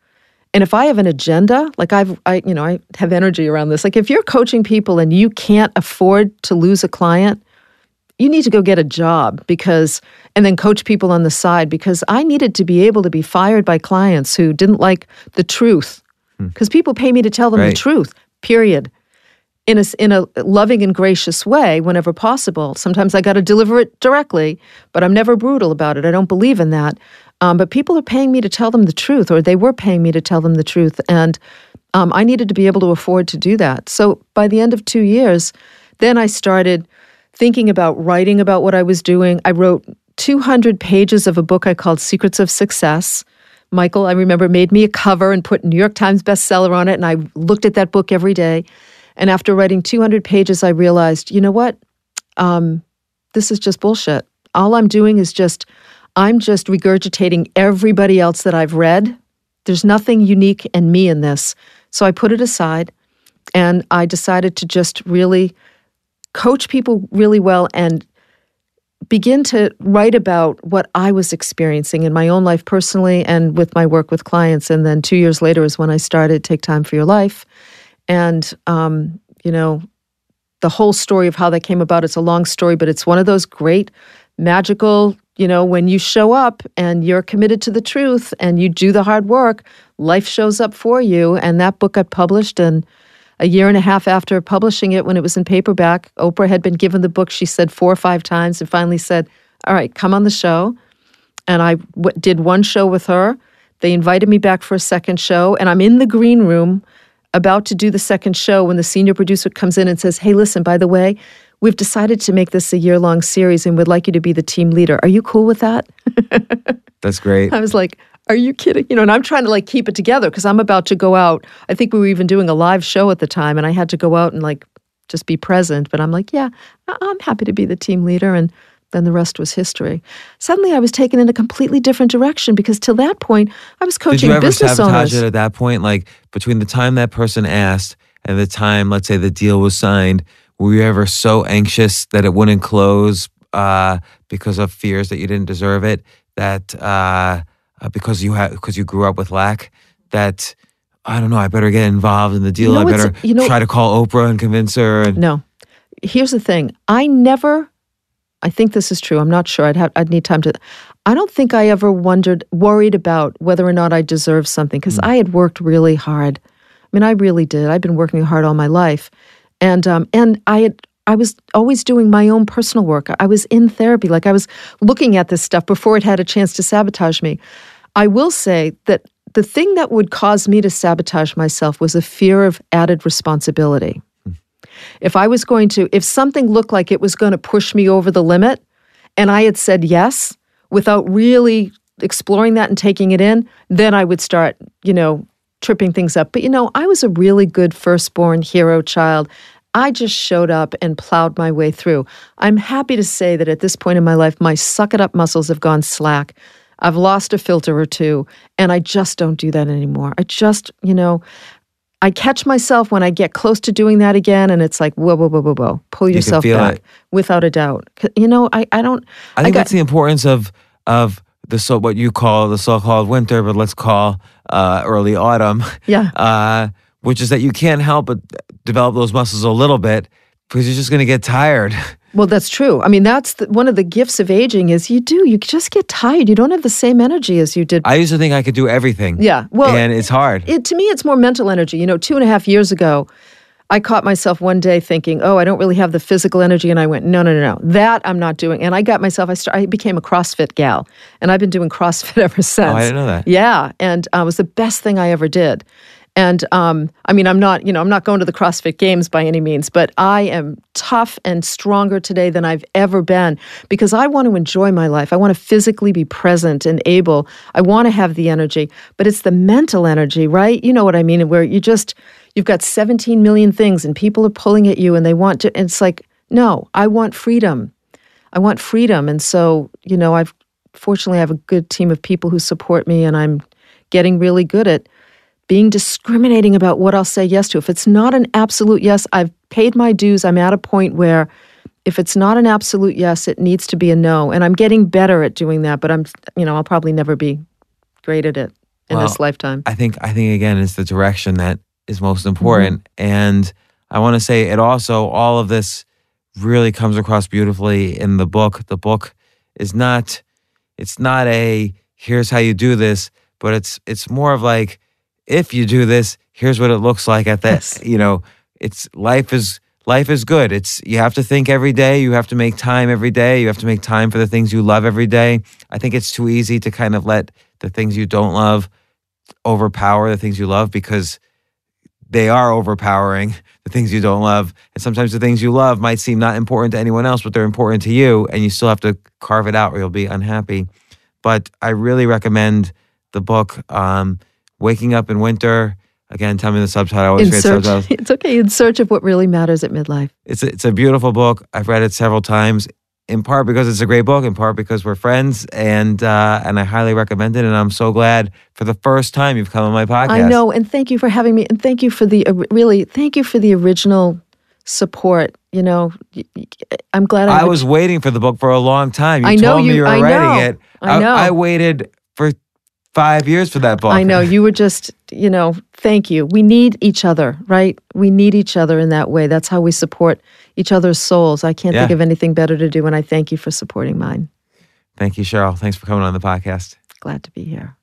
S3: and if I have an agenda, like I've, I, you know, I have energy around this. Like if you're coaching people and you can't afford to lose a client, you need to go get a job because, and then coach people on the side because I needed to be able to be fired by clients who didn't like the truth. Because hmm. people pay me to tell them
S1: right.
S3: the truth, period. In a, in a loving and gracious way whenever possible. Sometimes I got to deliver it directly, but I'm never brutal about it. I don't believe in that. Um, but people are paying me to tell them the truth, or they were paying me to tell them the truth. And um, I needed to be able to afford to do that. So by the end of two years, then I started thinking about writing about what I was doing. I wrote 200 pages of a book I called Secrets of Success. Michael, I remember, made me a cover and put New York Times bestseller on it. And I looked at that book every day. And after writing 200 pages, I realized, you know what? Um, this is just bullshit. All I'm doing is just I'm just regurgitating everybody else that I've read. There's nothing unique and me in this. So I put it aside and I decided to just really coach people really well and begin to write about what I was experiencing in my own life personally and with my work with clients. And then two years later is when I started Take Time for Your Life. And, um, you know, the whole story of how that came about, it's a long story, but it's one of those great magical you know, when you show up and you're committed to the truth and you do the hard work, life shows up for you. And that book got published. And a year and a half after publishing it, when it was in paperback, Oprah had been given the book, she said four or five times, and finally said, All right, come on the show. And I w- did one show with her. They invited me back for a second show, and I'm in the green room about to do the second show when the senior producer comes in and says, Hey, listen, by the way, We've decided to make this a year long series and would like you to be the team leader. Are you cool with that?
S1: That's great.
S3: I was like, are you kidding? You know, and I'm trying to like keep it together because I'm about to go out. I think we were even doing a live show at the time and I had to go out and like just be present. But I'm like, yeah, I'm happy to be the team leader. And then the rest was history. Suddenly I was taken in a completely different direction because till that point I was coaching
S1: Did you ever
S3: business
S1: sabotage
S3: owners.
S1: it at that point? Like between the time that person asked and the time, let's say the deal was signed, were you ever so anxious that it wouldn't close uh, because of fears that you didn't deserve it? That uh, uh because you had because you grew up with lack? That I don't know. I better get involved in the deal.
S3: You know,
S1: I better
S3: you know,
S1: try to call Oprah and convince her. And,
S3: no, here's the thing. I never. I think this is true. I'm not sure. I'd have. I'd need time to. I don't think I ever wondered, worried about whether or not I deserved something because mm. I had worked really hard. I mean, I really did. I've been working hard all my life, and um, and I had I was always doing my own personal work. I was in therapy, like I was looking at this stuff before it had a chance to sabotage me. I will say that the thing that would cause me to sabotage myself was a fear of added responsibility. If I was going to, if something looked like it was going to push me over the limit, and I had said yes without really exploring that and taking it in, then I would start, you know, tripping things up. But you know, I was a really good firstborn hero child. I just showed up and plowed my way through. I'm happy to say that at this point in my life, my suck it up muscles have gone slack. I've lost a filter or two, and I just don't do that anymore. I just, you know, I catch myself when I get close to doing that again, and it's like, whoa, whoa, whoa, whoa, whoa. Pull yourself
S1: feel
S3: back
S1: it.
S3: without a doubt. You know, I, I don't.
S1: I think
S3: got-
S1: that's the importance of of the so what you call the so-called winter, but let's call uh, early autumn.
S3: Yeah.
S1: Uh, which is that you can't help but develop those muscles a little bit because you're just going to get tired.
S3: Well, that's true. I mean, that's the, one of the gifts of aging is you do. You just get tired. You don't have the same energy as you did.
S1: I used to think I could do everything.
S3: Yeah, well,
S1: and it's hard.
S3: it, to me, it's more mental energy. You know, two and a half years ago, I caught myself one day thinking, "Oh, I don't really have the physical energy," and I went, "No, no, no, no, that I'm not doing." And I got myself. I start, I became a CrossFit gal, and I've been doing CrossFit ever since.
S1: Oh, I didn't know that.
S3: Yeah, and uh, it was the best thing I ever did. And um, I mean, I'm not, you know, I'm not going to the CrossFit Games by any means, but I am tough and stronger today than I've ever been because I want to enjoy my life. I want to physically be present and able. I want to have the energy, but it's the mental energy, right? You know what I mean? Where you just, you've got 17 million things and people are pulling at you and they want to, it's like, no, I want freedom. I want freedom. And so, you know, I've fortunately I have a good team of people who support me and I'm getting really good at being discriminating about what I'll say yes to. If it's not an absolute yes, I've paid my dues. I'm at a point where if it's not an absolute yes, it needs to be a no. And I'm getting better at doing that, but I'm you know, I'll probably never be great at it in this lifetime.
S1: I think I think again it's the direction that is most important.
S3: Mm-hmm.
S1: And I want to say it also all of this really comes across beautifully in the book. The book is not it's not a here's how you do this, but it's it's more of like if you do this, here's what it looks like at this.
S3: Yes.
S1: you know, it's life is life is good. It's you have to think every day, you have to make time every day, you have to make time for the things you love every day. I think it's too easy to kind of let the things you don't love overpower the things you love because they are overpowering the things you don't love. And sometimes the things you love might seem not important to anyone else, but they're important to you, and you still have to carve it out or you'll be unhappy. But I really recommend the book, um, Waking Up in Winter. Again, tell me the subtitle. I always
S3: In search, it's okay. In search of what really matters at midlife.
S1: It's a, it's a beautiful book. I've read it several times. In part because it's a great book, in part because we're friends, and uh, and I highly recommend it. And I'm so glad for the first time you've come on my podcast.
S3: I know, and thank you for having me, and thank you for the uh, really, thank you for the original support. You know, I'm glad I,
S1: I was waiting for the book for a long time. You
S3: I know
S1: me
S3: you-
S1: you were
S3: I
S1: writing
S3: know.
S1: it.
S3: I know.
S1: I, waited for five years for that book.
S3: I know you were just, you know, thank you. We need each other, right? We need each other in that way. That's how we support each other's souls. I can't think of anything better to do, and I thank you for supporting mine.
S1: Thank you, Cheryl. Thanks for coming on the podcast.
S3: Glad to be here.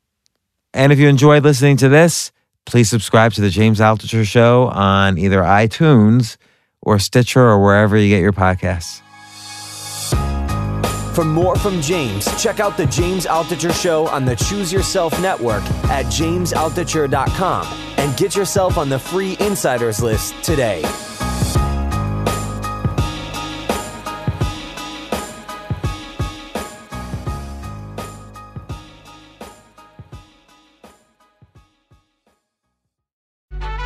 S1: And if you enjoyed listening to this, please subscribe to the James Altucher Show on either iTunes or Stitcher or wherever you get your podcasts.
S2: For more from James, check out the James Altucher Show on the Choose Yourself Network at jamesaltucher.com and get yourself on the free insiders list today.